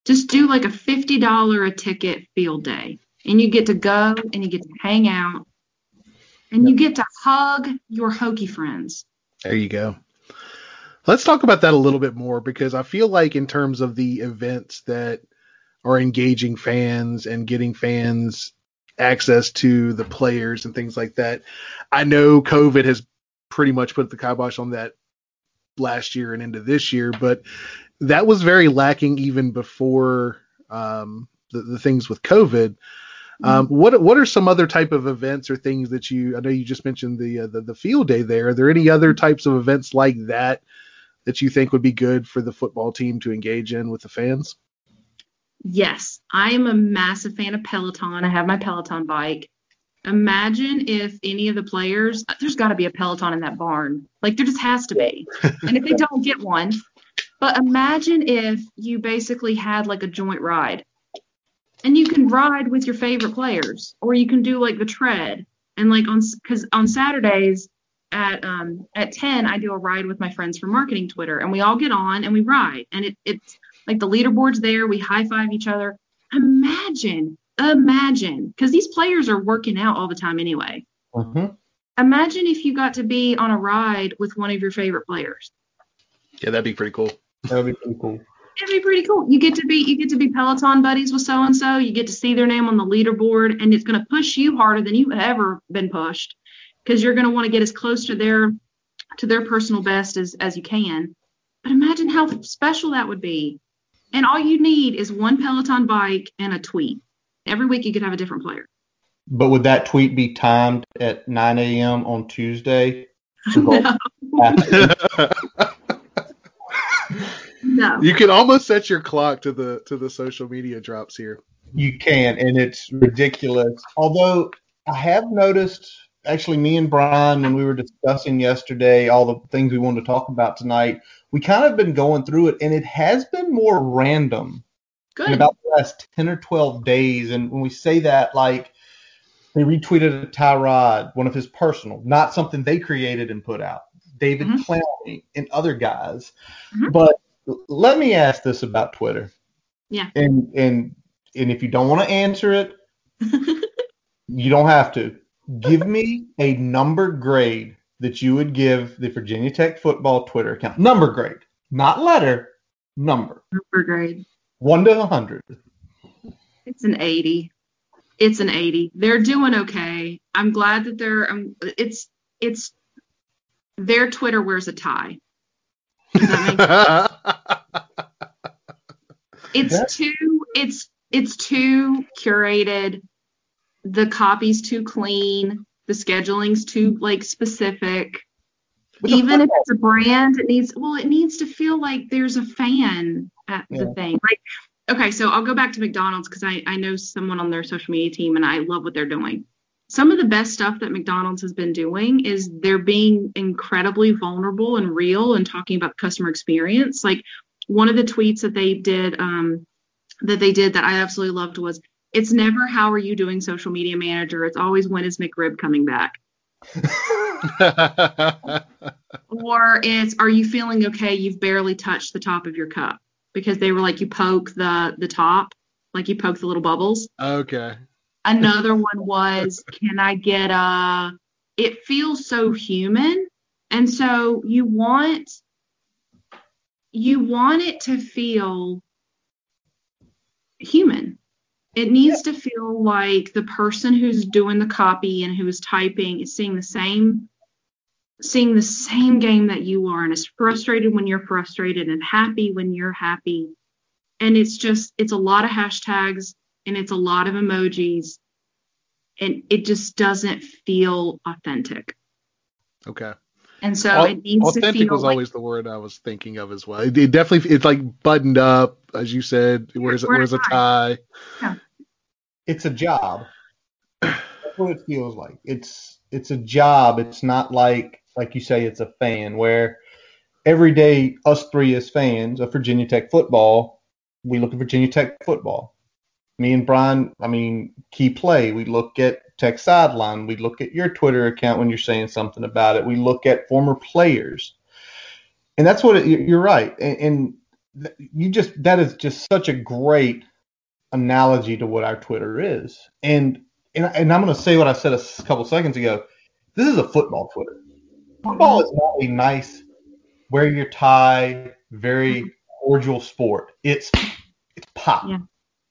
Just do like a $50 a ticket field day and you get to go and you get to hang out and you get to hug your hokey friends. There you go. Let's talk about that a little bit more because I feel like in terms of the events that are engaging fans and getting fans access to the players and things like that. I know COVID has pretty much put the kibosh on that last year and into this year, but that was very lacking even before um, the, the, things with COVID. Um, mm-hmm. what what are some other type of events or things that you? I know you just mentioned the, uh, the the field day there. Are there any other types of events like that that you think would be good for the football team to engage in with the fans? Yes, I am a massive fan of Peloton. I have my Peloton bike. Imagine if any of the players, there's got to be a Peloton in that barn. Like there just has to be. (laughs) and if they don't get one, but imagine if you basically had like a joint ride and you can ride with your favorite players or you can do like the tread and like on because on Saturdays at um at 10 I do a ride with my friends from marketing Twitter and we all get on and we ride and it it's like the leaderboard's there, we high five each other. Imagine, imagine, because these players are working out all the time anyway. Mm-hmm. Imagine if you got to be on a ride with one of your favorite players. Yeah, that'd be pretty cool. That'd be pretty cool. It'd be pretty cool. You get to be you get to be Peloton buddies with so and so. You get to see their name on the leaderboard, and it's going to push you harder than you've ever been pushed, because you're going to want to get as close to their to their personal best as as you can. But imagine how special that would be and all you need is one Peloton bike and a tweet. Every week you could have a different player. But would that tweet be timed at 9 a.m. on Tuesday? (laughs) no. (laughs) no. You can almost set your clock to the to the social media drops here. You can, and it's ridiculous. Although I have noticed, actually, me and Brian, when we were discussing yesterday all the things we wanted to talk about tonight, we kind of been going through it, and it has been more random Good. in about the last 10 or 12 days. And when we say that, like, they retweeted a Tyrod, one of his personal, not something they created and put out. David mm-hmm. Clowney and other guys. Mm-hmm. But let me ask this about Twitter. Yeah. And and and if you don't want to answer it, (laughs) you don't have to. Give me a number grade that you would give the Virginia Tech football Twitter account? Number grade, not letter, number. Number grade. One to a hundred. It's an 80. It's an 80. They're doing okay. I'm glad that they're. Um, it's it's their Twitter wears a tie. It's too it's it's too curated. The copy's too clean the scheduling's too like specific. Even if it's a brand, it needs well, it needs to feel like there's a fan at yeah. the thing. Like, okay, so I'll go back to McDonald's because I, I know someone on their social media team and I love what they're doing. Some of the best stuff that McDonald's has been doing is they're being incredibly vulnerable and real and talking about customer experience. Like one of the tweets that they did um, that they did that I absolutely loved was it's never how are you doing social media manager. It's always when is McRib coming back. (laughs) or it's are you feeling okay? You've barely touched the top of your cup because they were like you poke the the top, like you poke the little bubbles. Okay. Another one was can I get a it feels so human. And so you want you want it to feel human. It needs to feel like the person who's doing the copy and who's typing is seeing the same seeing the same game that you are and is frustrated when you're frustrated and happy when you're happy. And it's just it's a lot of hashtags and it's a lot of emojis and it just doesn't feel authentic. Okay. And so it needs authentic to feel was like always the word I was thinking of as well. It, it definitely it's like buttoned up, as you said. Wears Wear a wears a tie. It's a job. That's what it feels like. It's it's a job. It's not like like you say it's a fan where every day us three as fans of Virginia Tech football, we look at Virginia Tech football. Me and Brian, I mean, key play. We look at Tech sideline. We look at your Twitter account when you're saying something about it. We look at former players, and that's what it, you're right. And, and you just that is just such a great analogy to what our Twitter is. And and, and I'm going to say what I said a couple seconds ago. This is a football Twitter. Football is not a nice, wear your tie, very cordial sport. It's it's pop. Yeah.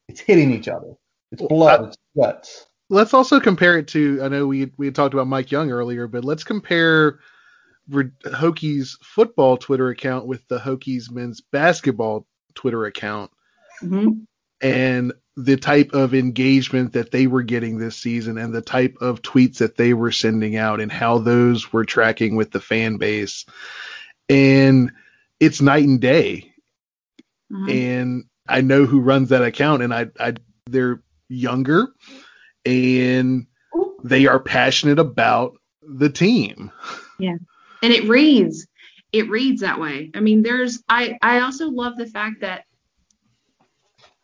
It's hitting each other. It's blood. I- It's guts. Let's also compare it to. I know we we had talked about Mike Young earlier, but let's compare Hokies football Twitter account with the Hokies men's basketball Twitter account Mhm. and the type of engagement that they were getting this season and the type of tweets that they were sending out and how those were tracking with the fan base. And it's night and day. Mhm. And I know who runs that account and I, I they're younger and they are passionate about the team. Yeah, and it reads it reads that way i mean there's i i also love the fact that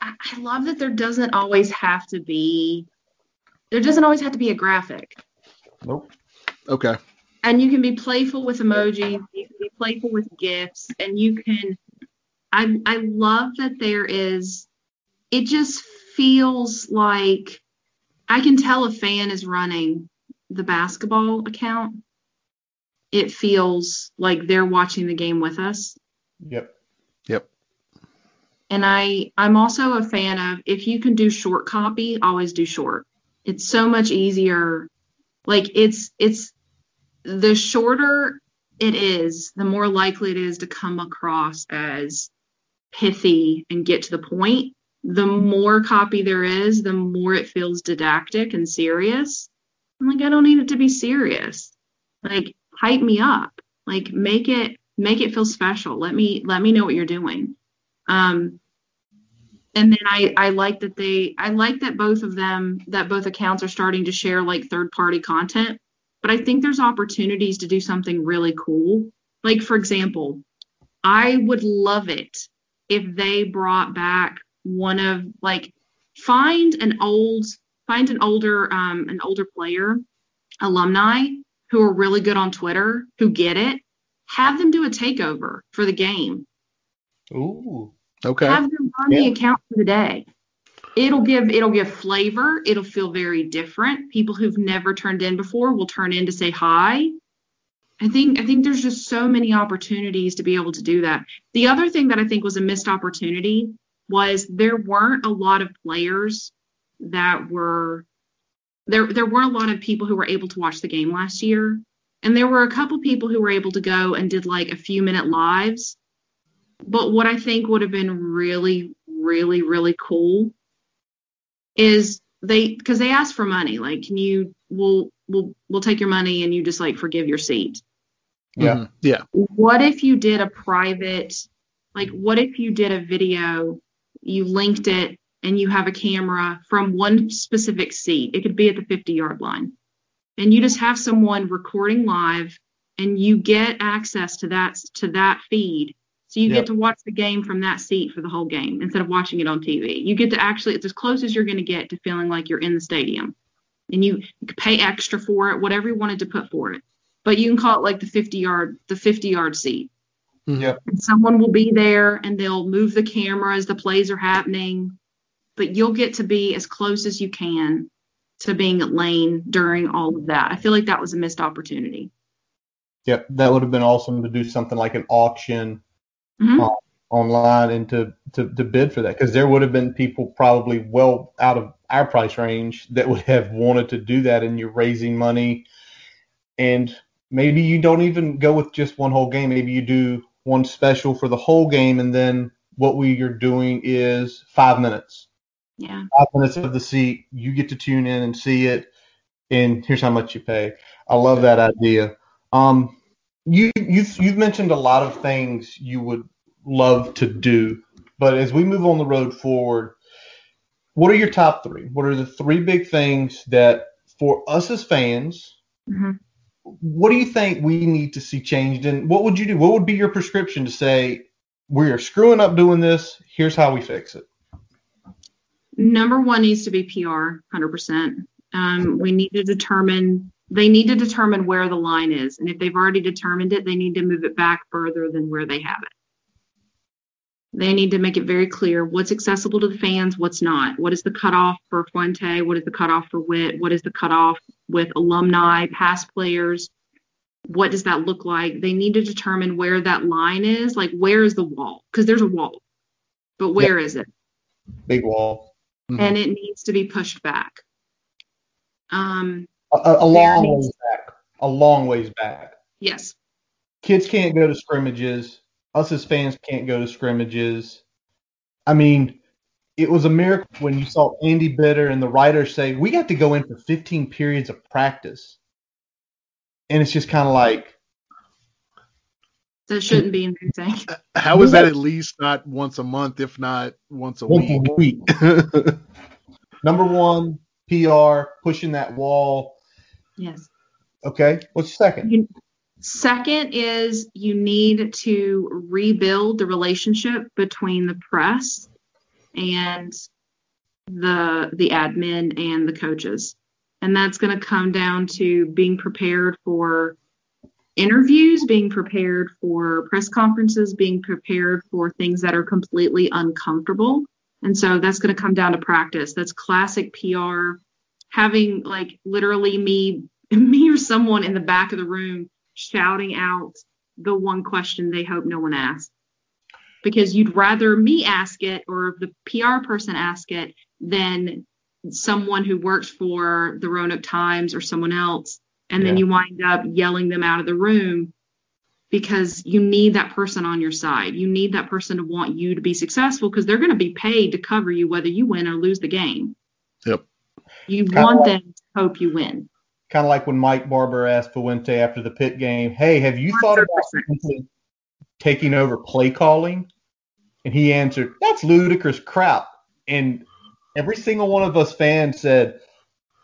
I, I love that there doesn't always have to be there doesn't always have to be a graphic Nope. Okay. and you can be playful with emojis you can be playful with gifs and you can i i love that there is it just feels like i can tell a fan is running the basketball account it feels like they're watching the game with us Yep. Yep. and i i'm also a fan of if you can do short copy always do short it's so much easier like it's it's the shorter it is the more likely it is to come across as pithy and get to the point the more copy there is the more it feels didactic and serious. I'm like i don't need it to be serious. Like hype me up. Like make it make it feel special. Let me let me know what you're doing. Um and then I, I like that they I like that both of them that both accounts are starting to share like third party content. But I think there's opportunities to do something really cool. Like for example, I would love it if they brought back one of like find an old find an older um an older player alumni who are really good on Twitter who get it have them do a takeover for the game Ooh. Okay. have them run the account for the day. It'll give it'll give flavor. It'll feel very different. People who've never turned in before will turn in to say hi. I think I think there's just so many opportunities to be able to do that. The other thing that I think was a missed opportunity was there weren't a lot of players that were there there weren't a lot of people who were able to watch the game last year. And there were a couple people who were able to go and did like a few minute lives but what I think would have been really, really, really cool is they because they asked for money. Like, can you we'll we'll we'll take your money and you just like forgive your seat. Yeah. Mhm. Yeah. What if you did a private like what if you did a video, you linked it and you have a camera from one specific seat. It could be at the 50 yard line. And you just have someone recording live and you get access to that to that feed so you Yep. get to watch the game from that seat for the whole game instead of watching it on TV. You get to actually, it's as close as you're going to get to feeling like you're in the stadium. And you, you could pay extra for it, whatever you wanted to put for it. But you can call it like the 50 yard, the 50 yard seat. Mhm. Yep. And someone will be there and they'll move the camera as the plays are happening. But you'll get to be as close as you can to being at Lane during all of that. I feel like that was a missed opportunity. Yep, that would have been awesome to do something like an auction Mhm. uh, online and to, to, to bid for that. Because there would have been people probably well out of our price range that would have wanted to do that and you're raising money. And maybe you don't even go with just one whole game. Maybe you do one special for the whole game and then what we are doing is five minutes. Yeah. five minutes of the seat. You get to tune in and see it and here's how much you pay. I love that idea. Um you you've you've mentioned a lot of things you would love to do. But as we move on the road forward what are your top three? What are the three big things that for us as fans hmm what do you think we need to see changed? And what would you do? What would be your prescription to say we are screwing up doing this. Here's how we fix it. Number one needs to be PR, 100%. Um, we need to determine, they need to determine where the line is. And if they've already determined it, they need to move it back further than where they have it. They need to make it very clear what's accessible to the fans, what's not. What is the cutoff for Fuente? What is the cutoff for Whit? What is the cutoff with alumni, past players? What does that look like? They need to determine where that line is. Like, where is the wall? Because there's a wall, but where is it? big wall Mhm. and it needs to be pushed back. Um, a, a a long ways back a long ways back yes, kids can't go to scrimmages. Us as fans can't go to scrimmages. I mean, it was a miracle when you saw Andy Bitter and the writers say, we got to go in for 15 periods of practice. And it's just kind of like, that shouldn't be in anything. (laughs) How is that at least not once a month, if not once a once week? a week. (laughs) Number one, PR, pushing that wall. Yes. Okay. What's second? You, second is you need to rebuild the relationship between the press and the the admin and the coaches. And that's going to come down to being prepared for interviews, being prepared for press conferences, being prepared for things that are completely uncomfortable. And so that's going to come down to practice. That's classic PR. Having like literally me, (laughs) me or someone in the back of the room shouting out the one question they hope no one asks. Because you'd rather me ask it or the PR person ask it than someone who works for the Roanoke Times or someone else. And then Yeah. you wind up yelling them out of the room because you need that person on your side. You need that person to want you to be successful because they're going to be paid to cover you whether you win or lose the game. Yep. You Kinda want like- them to hope you win. Kind of like when Mike Barber asked Fuente after the Pitt game, hey, have you thought about 100%. potentially taking over play calling? And he answered, that's ludicrous crap. And every single one of us fans said,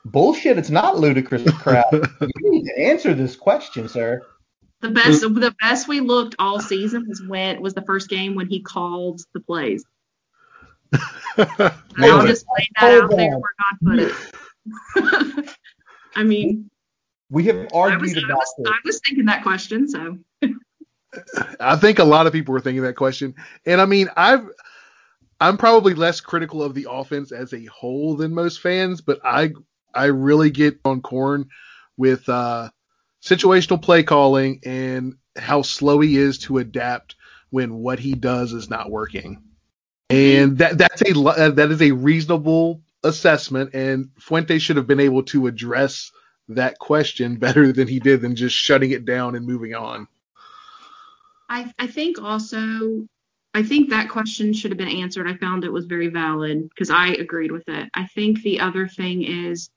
bullshit, it's not ludicrous crap. (laughs) you need to answer this question, sir. The best the best we looked all season was when was the first game when he called the plays. (laughs) I'll just lay that out Hold there on. where God put it. I mean, We have I was, argued I, about was, this. I was thinking that question, so I think a lot of people were thinking that question. And I mean, I've I'm probably less critical of the offense as a whole than most fans, but I I really get on corn with uh, situational play calling and how slow he is to adapt when what he does is not working. And that that's a that is a reasonable assessment, and Fuente should have been able to address that question better than he did than just shutting it down and moving on. I, I think also I think that question should have been answered. I found it was very valid because I agreed with it. I think the other thing is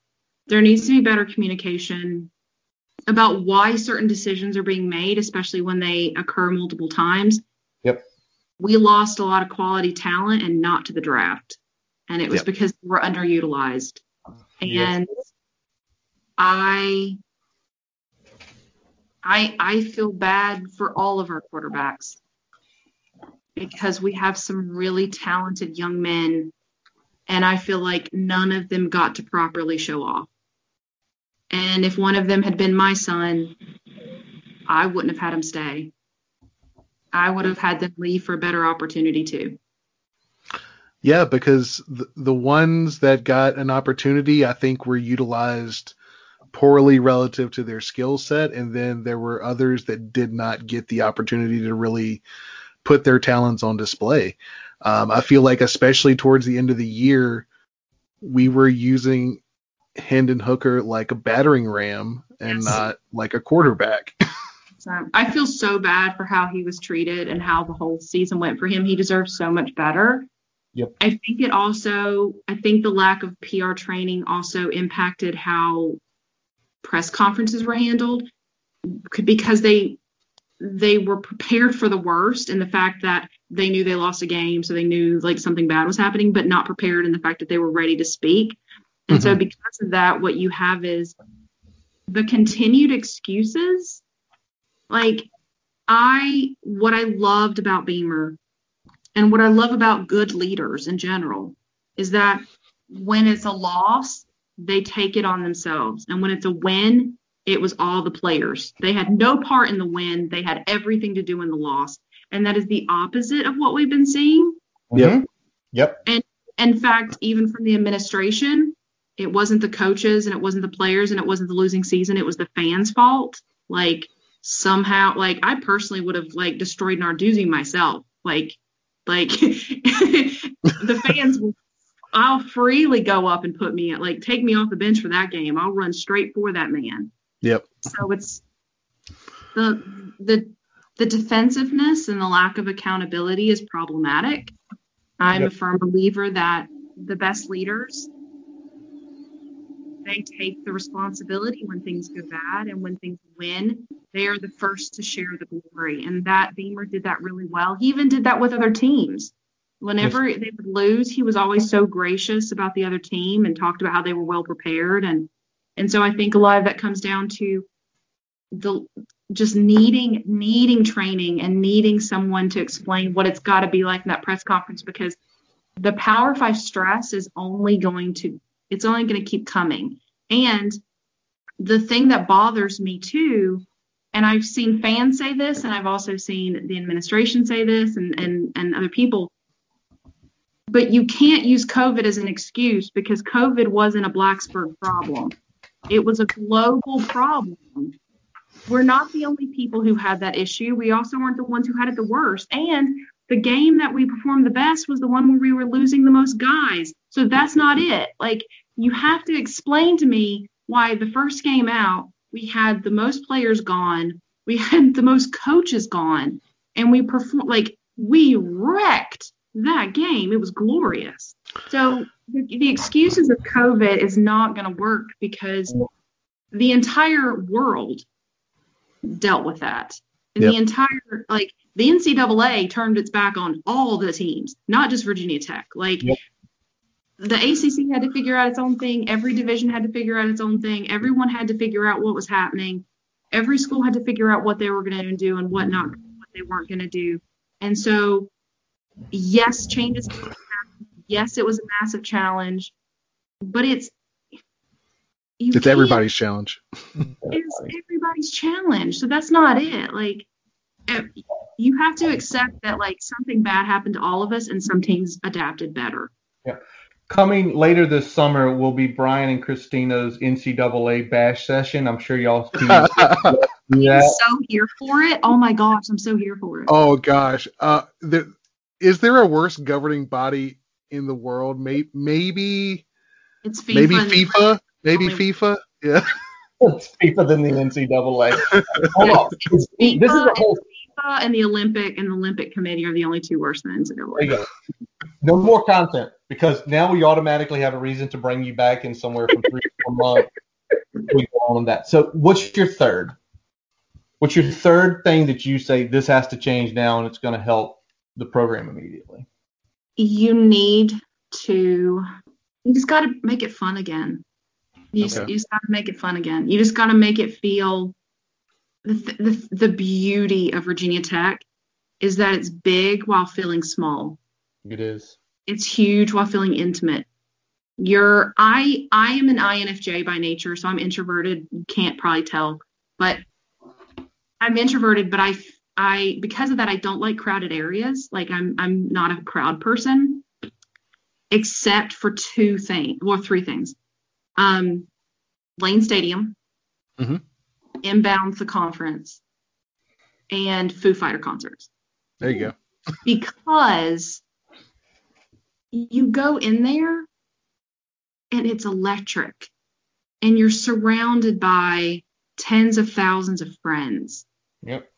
there needs to be better communication about why certain decisions are being made, especially when they occur multiple times. Yep. We lost a lot of quality talent and not to the draft. And it was Yep. because they were underutilized. Yes. And I I I feel bad for all of our quarterbacks because we have some really talented young men and I feel like none of them got to properly show off. And if one of them had been my son, I wouldn't have had him stay. I would have had them leave for a better opportunity too. Yeah, because the, the ones that got an opportunity, I think, were utilized poorly relative to their skill set, and then there were others that did not get the opportunity to really put their talents on display. Um, I feel like, especially towards the end of the year, we were using Hendon Hooker like a battering ram and Yes. not like a quarterback. (laughs) I feel so bad for how he was treated and how the whole season went for him. He deserves so much better. Yep. I think it also, I think the lack of PR training also impacted how press conferences were handled because they they were prepared for the worst and the fact that they knew they lost a game so they knew like something bad was happening but not prepared in the fact that they were ready to speak and so Mhm. because of that what you have is the continued excuses like I what I loved about Beamer and what I love about good leaders in general is that when it's a loss, they take it on themselves. And when it's a win, it was all the players. They had no part in the win. They had everything to do in the loss. And that is the opposite of what we've been seeing. Yep. Mhm. Yep. In fact, even from the administration, it wasn't the coaches and it wasn't the players and it wasn't the losing season. It was the fans' fault. Like somehow, like I personally would have like destroyed Narduzzi myself. Like, like (laughs) the fans will. I'll freely go up and put me at like take me off the bench for that game. I'll run straight for that man. yep. So it's the the the defensiveness and the lack of accountability is problematic. I'm Yep. a firm believer that the best leaders they take the responsibility when things go bad and when things win, they are the first to share the glory. And that Beamer did that really well. He even did that with other teams. Whenever they would lose, he was always so gracious about the other team and talked about how they were well prepared and and so I think a lot of that comes down to the just needing needing training and needing someone to explain what it's got to be like in that press conference because the Power Five stress is only going to it's only going to keep coming. And the thing that bothers me too, and I've seen fans say this, and I've also seen the administration say this, and and and other people. But you can't use COVID as an excuse because COVID wasn't a Blacksburg problem. It was a global problem. We're not the only people who had that issue. We also weren't the ones who had it the worst. And the game that we performed the best was the one where we were losing the most guys. So that's not it. Like, you have to explain to me why the first game out, we had the most players gone, we (laughs) had the most coaches gone, and we performed like we wrecked that game. It was glorious. So the, the excuses of COVID is not going to work because the entire world dealt with that. And Yep. the entire like the NCAA turned its back on all the teams, not just Virginia Tech. Like Yep. The ACC had to figure out its own thing. Every division had to figure out its own thing. Everyone had to figure out what was happening. Every school had to figure out what they were going to do and what not, what they weren't going to do. And so, yes, changes. Yes, it was a massive challenge, but it's It's everybody's challenge. it's everybody's challenge. So that's not it. Like, you have to accept that like something bad happened to all of us, and some teams adapted better. Coming later this summer will be Brian and Christina's NCAA bash session. I'm sure y'all can (laughs) do I'm so here for it. Oh my gosh, I'm so here for it. oh gosh. Uh, there, is there a worse governing body in the world? Maybe, maybe, It's FIFA. maybe FIFA. Maybe Only- FIFA. Yeah. (laughs) It's FIFA than the NCAA. Hold on. (laughs) This is a whole. FIFA and the Olympic and the Olympic Committee are the only two worse than NCAA. There NCAA. you go. No more content because now we automatically have a reason to bring you back in somewhere from three to four months. We go on that. So, what's your third? What's your third thing that you say this has to change now and it's going to help the program immediately? You need to. You just got to make it fun again. You just, Okay. you just got to make it fun again. You just got to make it feel. The, the the beauty of Virginia Tech is that it's big while feeling small. It is. It's huge while feeling intimate. You're I I am an INFJ by nature, so I'm introverted. You can't probably tell, but I'm introverted. But I I because of that I don't like crowded areas. Like I'm I'm not a crowd person. except for two things, well, three things. Um, Lane Stadium, mm-hmm. inbounds the conference, and Foo Fighter concerts. There you go. Because you go in there and it's electric, and you're surrounded by tens of thousands of friends. Yep.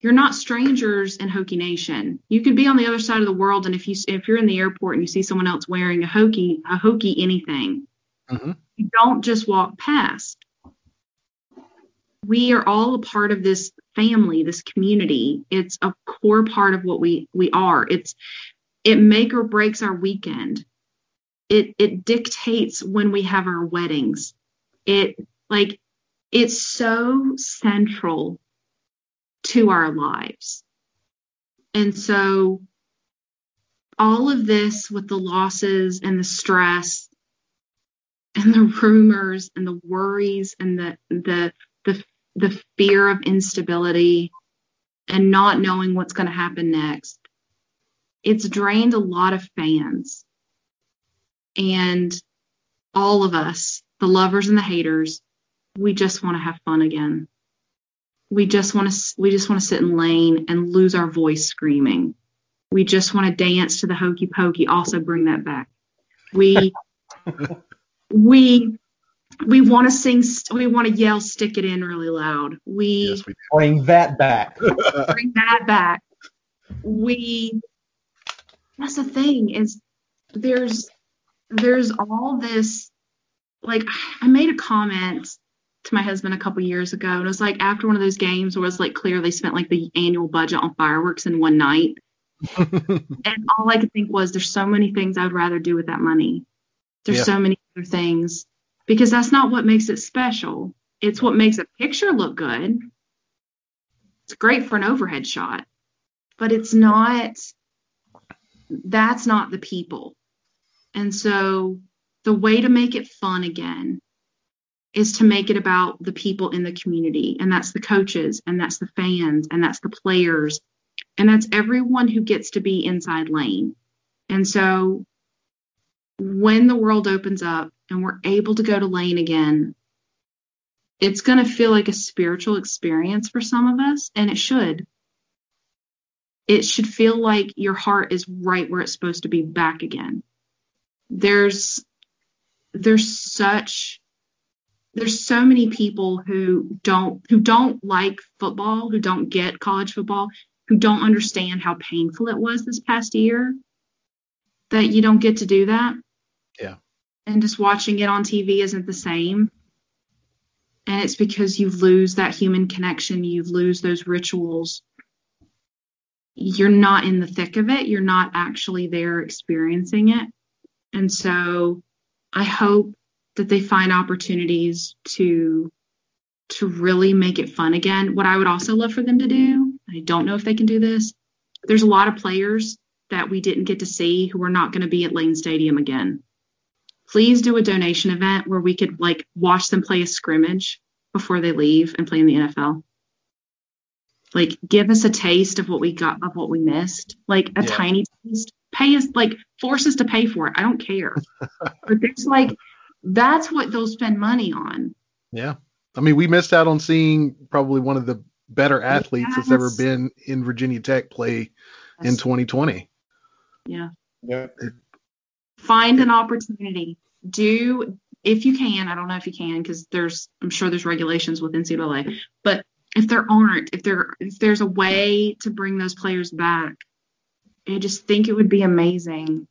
You're not strangers in Hokie Nation. You could be on the other side of the world, and if you if you're in the airport and you see someone else wearing a Hokie a Hokie anything, Mhm. you don't just walk past. We are all a part of this family, this community. It's a core part of what we we are. It's it make or breaks our weekend. It it dictates when we have our weddings. It like it's so central to our lives. And so all of this with the losses and the stress and the rumors and the worries and the the the, the fear of instability and not knowing what's going to happen next it's drained a lot of fans. And all of us the lovers and the haters we just want to have fun again. We just want to we just want to sit in lane and lose our voice screaming. We just want to dance to the hokey pokey also bring that back. We (laughs) we we want to sing we want to yell stick it in really loud. We Yes, we Bring that back. bring that back. We that's the thing is there's there's all this like i made a comment to my husband a couple years ago and it was like after one of those games where it was like clear they spent like the annual budget on fireworks in one night (laughs) and all I could think was there's so many things I would rather do with that money. There's Yeah. so many other things because that's not what makes it special. It's what makes a picture look good. It's great for an overhead shot, but it's not that's not the people. And so the way to make it fun again is to make it about the people in the community and that's the coaches and that's the fans and that's the players and that's everyone who gets to be inside lane. And so when the world opens up and we're able to go to lane again, it's going to feel like a spiritual experience for some of us, and it should. It should feel like your heart is right where it's supposed to be back again. There's there's such there's so many people who don't who don't like football, who don't get college football, who don't understand how painful it was this past year that you don't get to do that. Yeah. And just watching it on TV isn't the same. And it's because you lose that human connection, you lose those rituals. You're not in the thick of it, you're not actually there experiencing it. And so I hope that they find opportunities to to really make it fun again. What I would also love for them to do, I don't know if they can do this. There's a lot of players that we didn't get to see who are not going to be at Lane Stadium again. Please do a donation event where we could like watch them play a scrimmage before they leave and play in the NFL. Like give us a taste of what we got of what we missed. Like a Yeah. tiny taste. Pay us like force us to pay for it. I don't care. (laughs) but there's like that's what they'll spend money on. Yeah. I mean, we missed out on seeing probably one of the better athletes that's ever been in Virginia Tech play in 2020. Yeah. Yep. find an opportunity do if you can i don't know if you can because there's i'm sure there's regulations with ncaa but if there aren't if there if there's a way to bring those players back i just think it would be amazing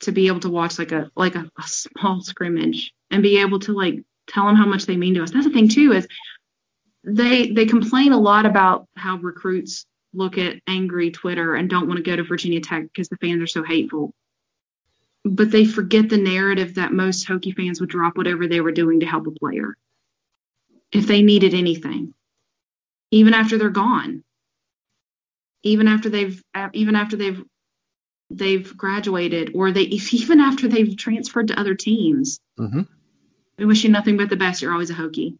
to be able to watch like a like a, a small scrimmage and be able to like tell them how much they mean to us. That's the thing too is they they complain a lot about how recruits look at angry twitter and don't want to go to virginia tech because the fans are so hateful. But they forget the narrative that most Hokie fans would drop whatever they were doing to help a player if they needed anything, even after they're gone, even after they've even after they've they've graduated or they (laughs) even after they've transferred to other teams. hmm We wish you nothing but the best. You're always a Hokie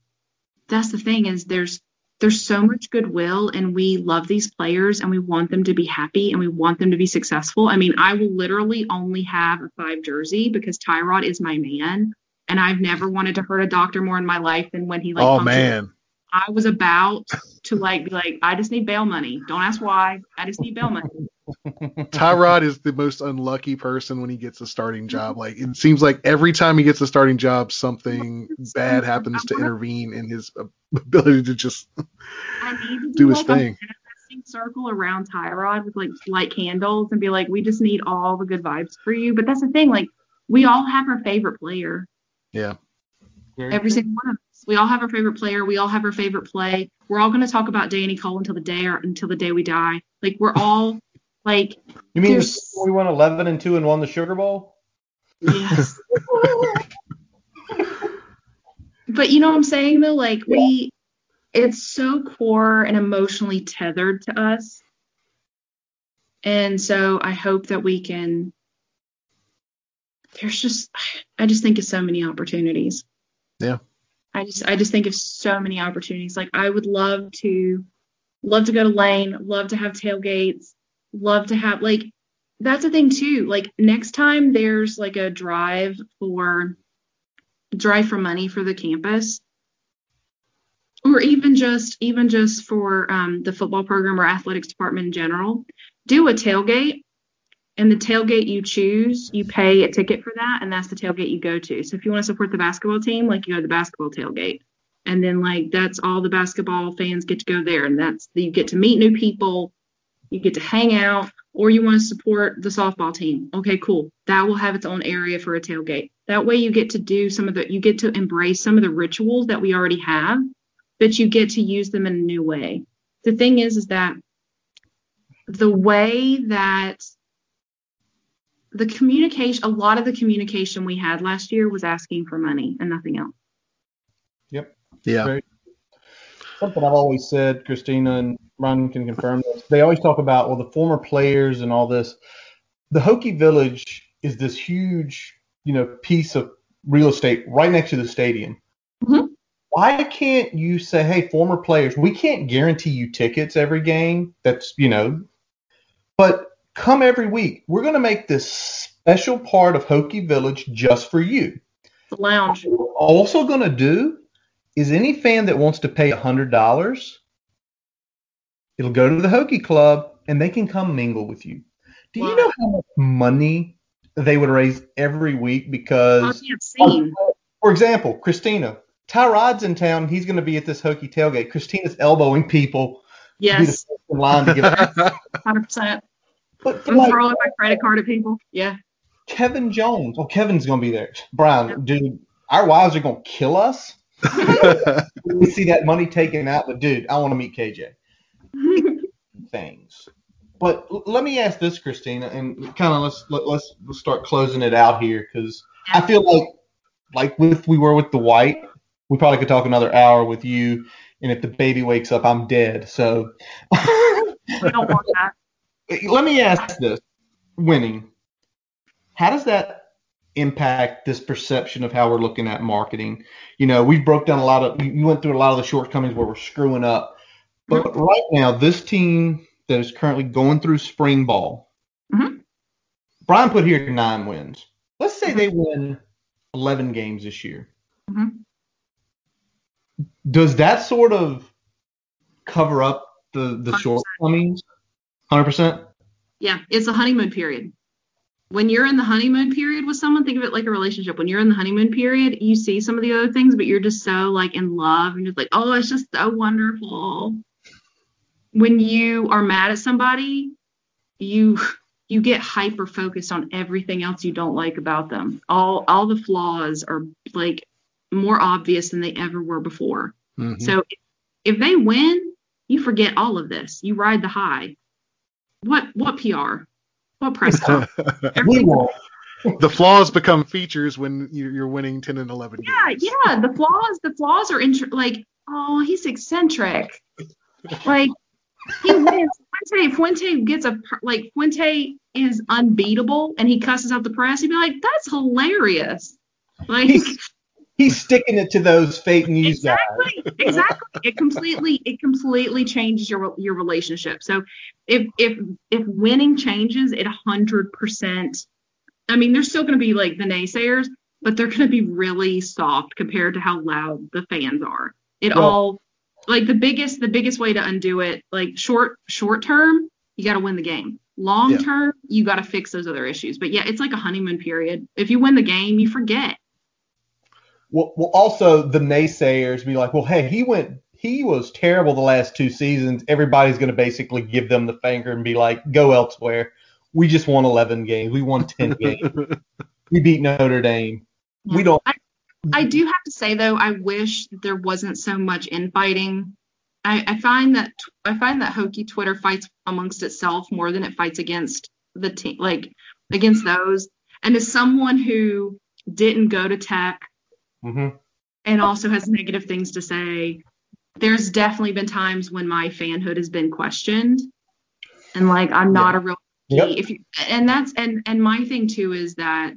That's the thing is there's there's so much goodwill and we love these players and we want them to be happy and we want them to be successful. I mean, I will literally only have a five jersey because Tyrod is my man and I've never wanted to hurt a doctor more in my life than when he like oh man. I was about to like be like, I just need bail money. Don't ask why. I just need bail money. (laughs) Tyrod is the most unlucky person when he gets a starting job. Like it seems like every time he gets a starting job, something bad happens to intervene in his ability to just (laughs) I need to do his like thing. a manifesting circle around Tyrod with like light candles and be like, we just need all the good vibes for you. But that's the thing, like we all have our favorite player. Yeah. Every single one of us. We all have our favorite player. We all have our favorite play. We're all going to talk about Danny Coale until the day or until the day we die. Like we're all like You mean we won 11 and 2 and won the Sugar Bowl? Yes. (laughs) but you know what I'm saying though? Like we it's so core and emotionally tethered to us. And so I hope that we can there's just I just think of so many opportunities. Yeah. I just I just think of so many opportunities. Like I would love to love to go to Lane, love to have tailgates, love to have like that's the thing too. Like next time there's like a drive for drive for money for the campus or even just even just for um, the football program or athletics department in general do a tailgate and the tailgate you choose you pay a ticket for that and that's the tailgate you go to. So if you want to support the basketball team like you go to the basketball tailgate. And then like that's all the basketball fans get to go there and that's you get to meet new people you get to hang out or you want to support the softball team. Okay cool. That will have its own area for a tailgate. That way you get to do some of the you get to embrace some of the rituals that we already have but you get to use them in a new way. The thing is is that the way that the communication a lot of the communication we had last year was asking for money and nothing else Yep. Yeah. Very- Something I've always said, Christina and Ron can confirm this. They always talk about, well, the former players and all this. The Hokie Village is this huge, you know, piece of real estate right next to the stadium. Mhm. Why can't you say, hey, former players, we can't guarantee you tickets every game. That's, you know, but come every week. We're going to make this special part of Hokie Village just for you. the lounge What we're also going to do is any fan that wants to pay $100, it'll go to the Hokie Club and they can come mingle with you. Do you know how much money they would raise every week because, for example, Christina, Tyrod's in town. He's going to be at this Hokie tailgate. Christina's elbowing people to be the yes in line to get. (laughs) 100% but i'm like, throwing my credit card at people yeah Kevin Jones. Oh, Kevin's going to be there. Brian, dude, our wives are going to kill us. (laughs) we see that money taken out, but dude, I want to meet KJ. (laughs) Things. But l- let me ask this, Christina, and kind of let's let, let's let's start closing it out here because I feel like like if we were with the white, we probably could talk another hour with you, and if the baby wakes up, I'm dead. So I don't want that. (laughs) let me ask this: winning, how does that impact this perception of how we're looking at marketing? You know, we've broke down a lot of, we went through a lot of the shortcomings where we're screwing up. But right now, this team that is currently going through spring ball, Mhm. Brian put here nine wins. Let's say they win 11 games this year. Mhm. Does that sort of cover up the, the 100%. shortcomings? 100%? Yeah, it's a honeymoon period. When you're in the honeymoon period with someone, think of it like a relationship. When you're in the honeymoon period, you see some of the other things, but you're just so like in love and just like, oh, it's just so wonderful. When you are mad at somebody, you you get hyper focused on everything else you don't like about them. All all the flaws are like more obvious than they ever were before. Mhm. So if, if they win, you forget all of this. You ride the high. What what PR? What press (laughs) conference? We won. the flaws become features when you're winning 10 and 11 Yeah, games. yeah. The flaws, the flaws are intr- like, oh, he's eccentric. Like he wins. Fuente, Fuente gets a like Fuente is unbeatable, and he cusses out the press. He'd be like, that's hilarious. Like, he's sticking it to those fake news exactly, guys. Exactly. It completely it completely changes your your relationship. So if if if winning changes, it hundred percent. I mean, there's still going to be like the naysayers, but they're going to be really soft compared to how loud the fans are. It Well- all like the biggest the biggest way to undo it like short short term you got to win the game long Yeah. term you got to fix those other issues but yeah it's like a honeymoon period if you win the game you forget Well, well, also the naysayers be like, well, hey, he went, he was terrible the last two seasons. Everybody's going to basically give them the finger and be like, go elsewhere. We just won 11 games. We won 10 (laughs) games. We beat Notre Dame. We don't. I, I do have to say though, I wish there wasn't so much infighting. I, I find that I find that Hokie Twitter fights amongst itself more than it fights against the team, like against those. And as someone who didn't go to Tech hmm and also has negative things to say, there's definitely been times when my fanhood has been questioned, and like I'm not a real Yep. if you and that's and and my thing too is that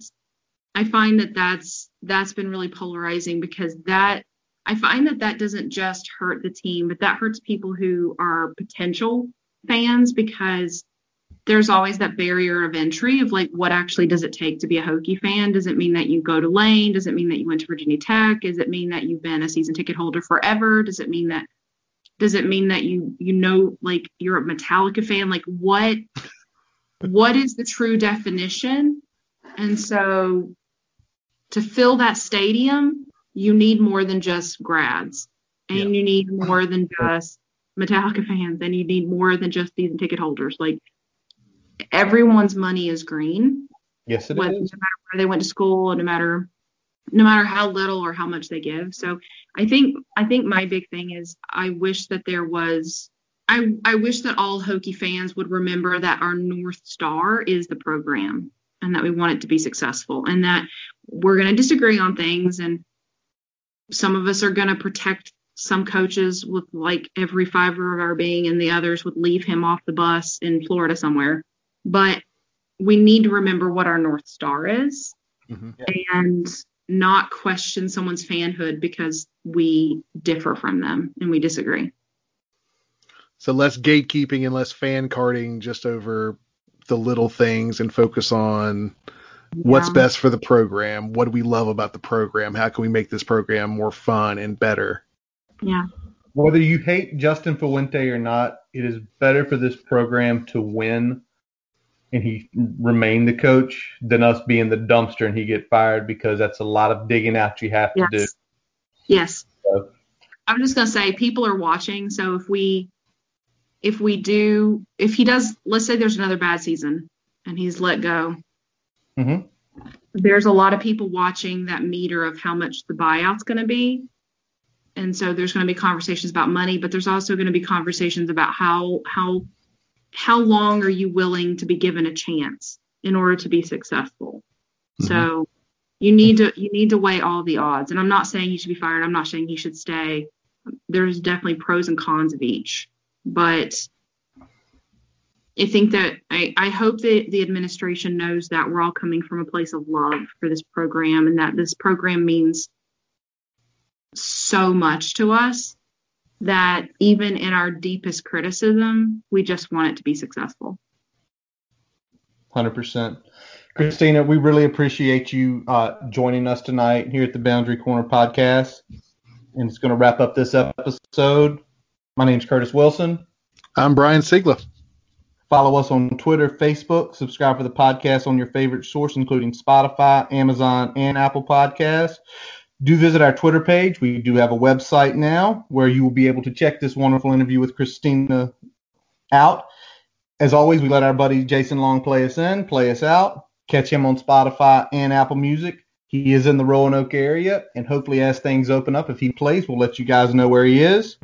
I find that that's that's been really polarizing because that I find that that doesn't just hurt the team, but that hurts people who are potential fans because there's always that barrier of entry of like what actually does it take to be a Hokie fan? Does it mean that you go to Lane? Does it mean that you went to Virginia Tech? Does it mean that you've been a season ticket holder forever? Does it mean that does it mean that you you know like you're a Metallica fan? Like what what is the true definition? And so to fill that stadium, you need more than just grads. And Yeah. you need more than just Metallica fans. And you need more than just season ticket holders. Like everyone's money is green, Yes, it whether, is. no matter where they went to school, no matter no matter how little or how much they give. So I think I think my big thing is I wish that there was I I wish that all Hokie fans would remember that our north star is the program and that we want it to be successful and that we're going to disagree on things and some of us are going to protect some coaches with like every fiber of our being and the others would leave him off the bus in Florida somewhere but we need to remember what our north star is Mhm. and not question someone's fanhood because we differ from them and we disagree. So less gatekeeping and less fan carding just over the little things and focus on what's Yeah. best for the program. What do we love about the program? How can we make this program more fun and better? Yeah. Whether you hate Justin Fuente or not, it is better for this program to win and he remain the coach than us being the dumpster and he get fired because that's a lot of digging out you have to do. Yes. Yes. So- I'm just gonna say people are watching, so if we if we do if he does let's say there's another bad season and he's let go, Mhm. there's a lot of people watching that meter of how much the buyout's gonna be. And so there's going to be conversations about money, but there's also going to be conversations about how how how long are you willing to be given a chance in order to be successful. Mm-hmm. So you need to you need to weigh all the odds. And I'm not saying he should be fired. I'm not saying he should stay. There's definitely pros and cons of each. But I think that I, I hope that the administration knows that we're all coming from a place of love for this program and that this program means so much to us that even in our deepest criticism, we just want it to be successful. Hundred percent. Christina, we really appreciate you uh, joining us tonight here at the Boundary Corner podcast. And it's going to wrap up this episode. My name is Curtis Wilson. I'm Brian Sigla. Follow us on Twitter, Facebook. Subscribe for the podcast on your favorite source, including Spotify, Amazon, and Apple Podcasts. Do visit our Twitter page. We do have a website now where you will be able to check this wonderful interview with Christina out. As always, we let our buddy Jason Long play us in, play us out. Catch him on Spotify and Apple Music. He is in the Roanoke area, and hopefully, as things open up, if he plays, we'll let you guys know where he is.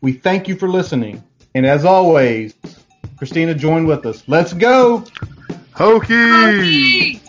We thank you for listening. And as always, Christina join with us. Let's go. Hokies!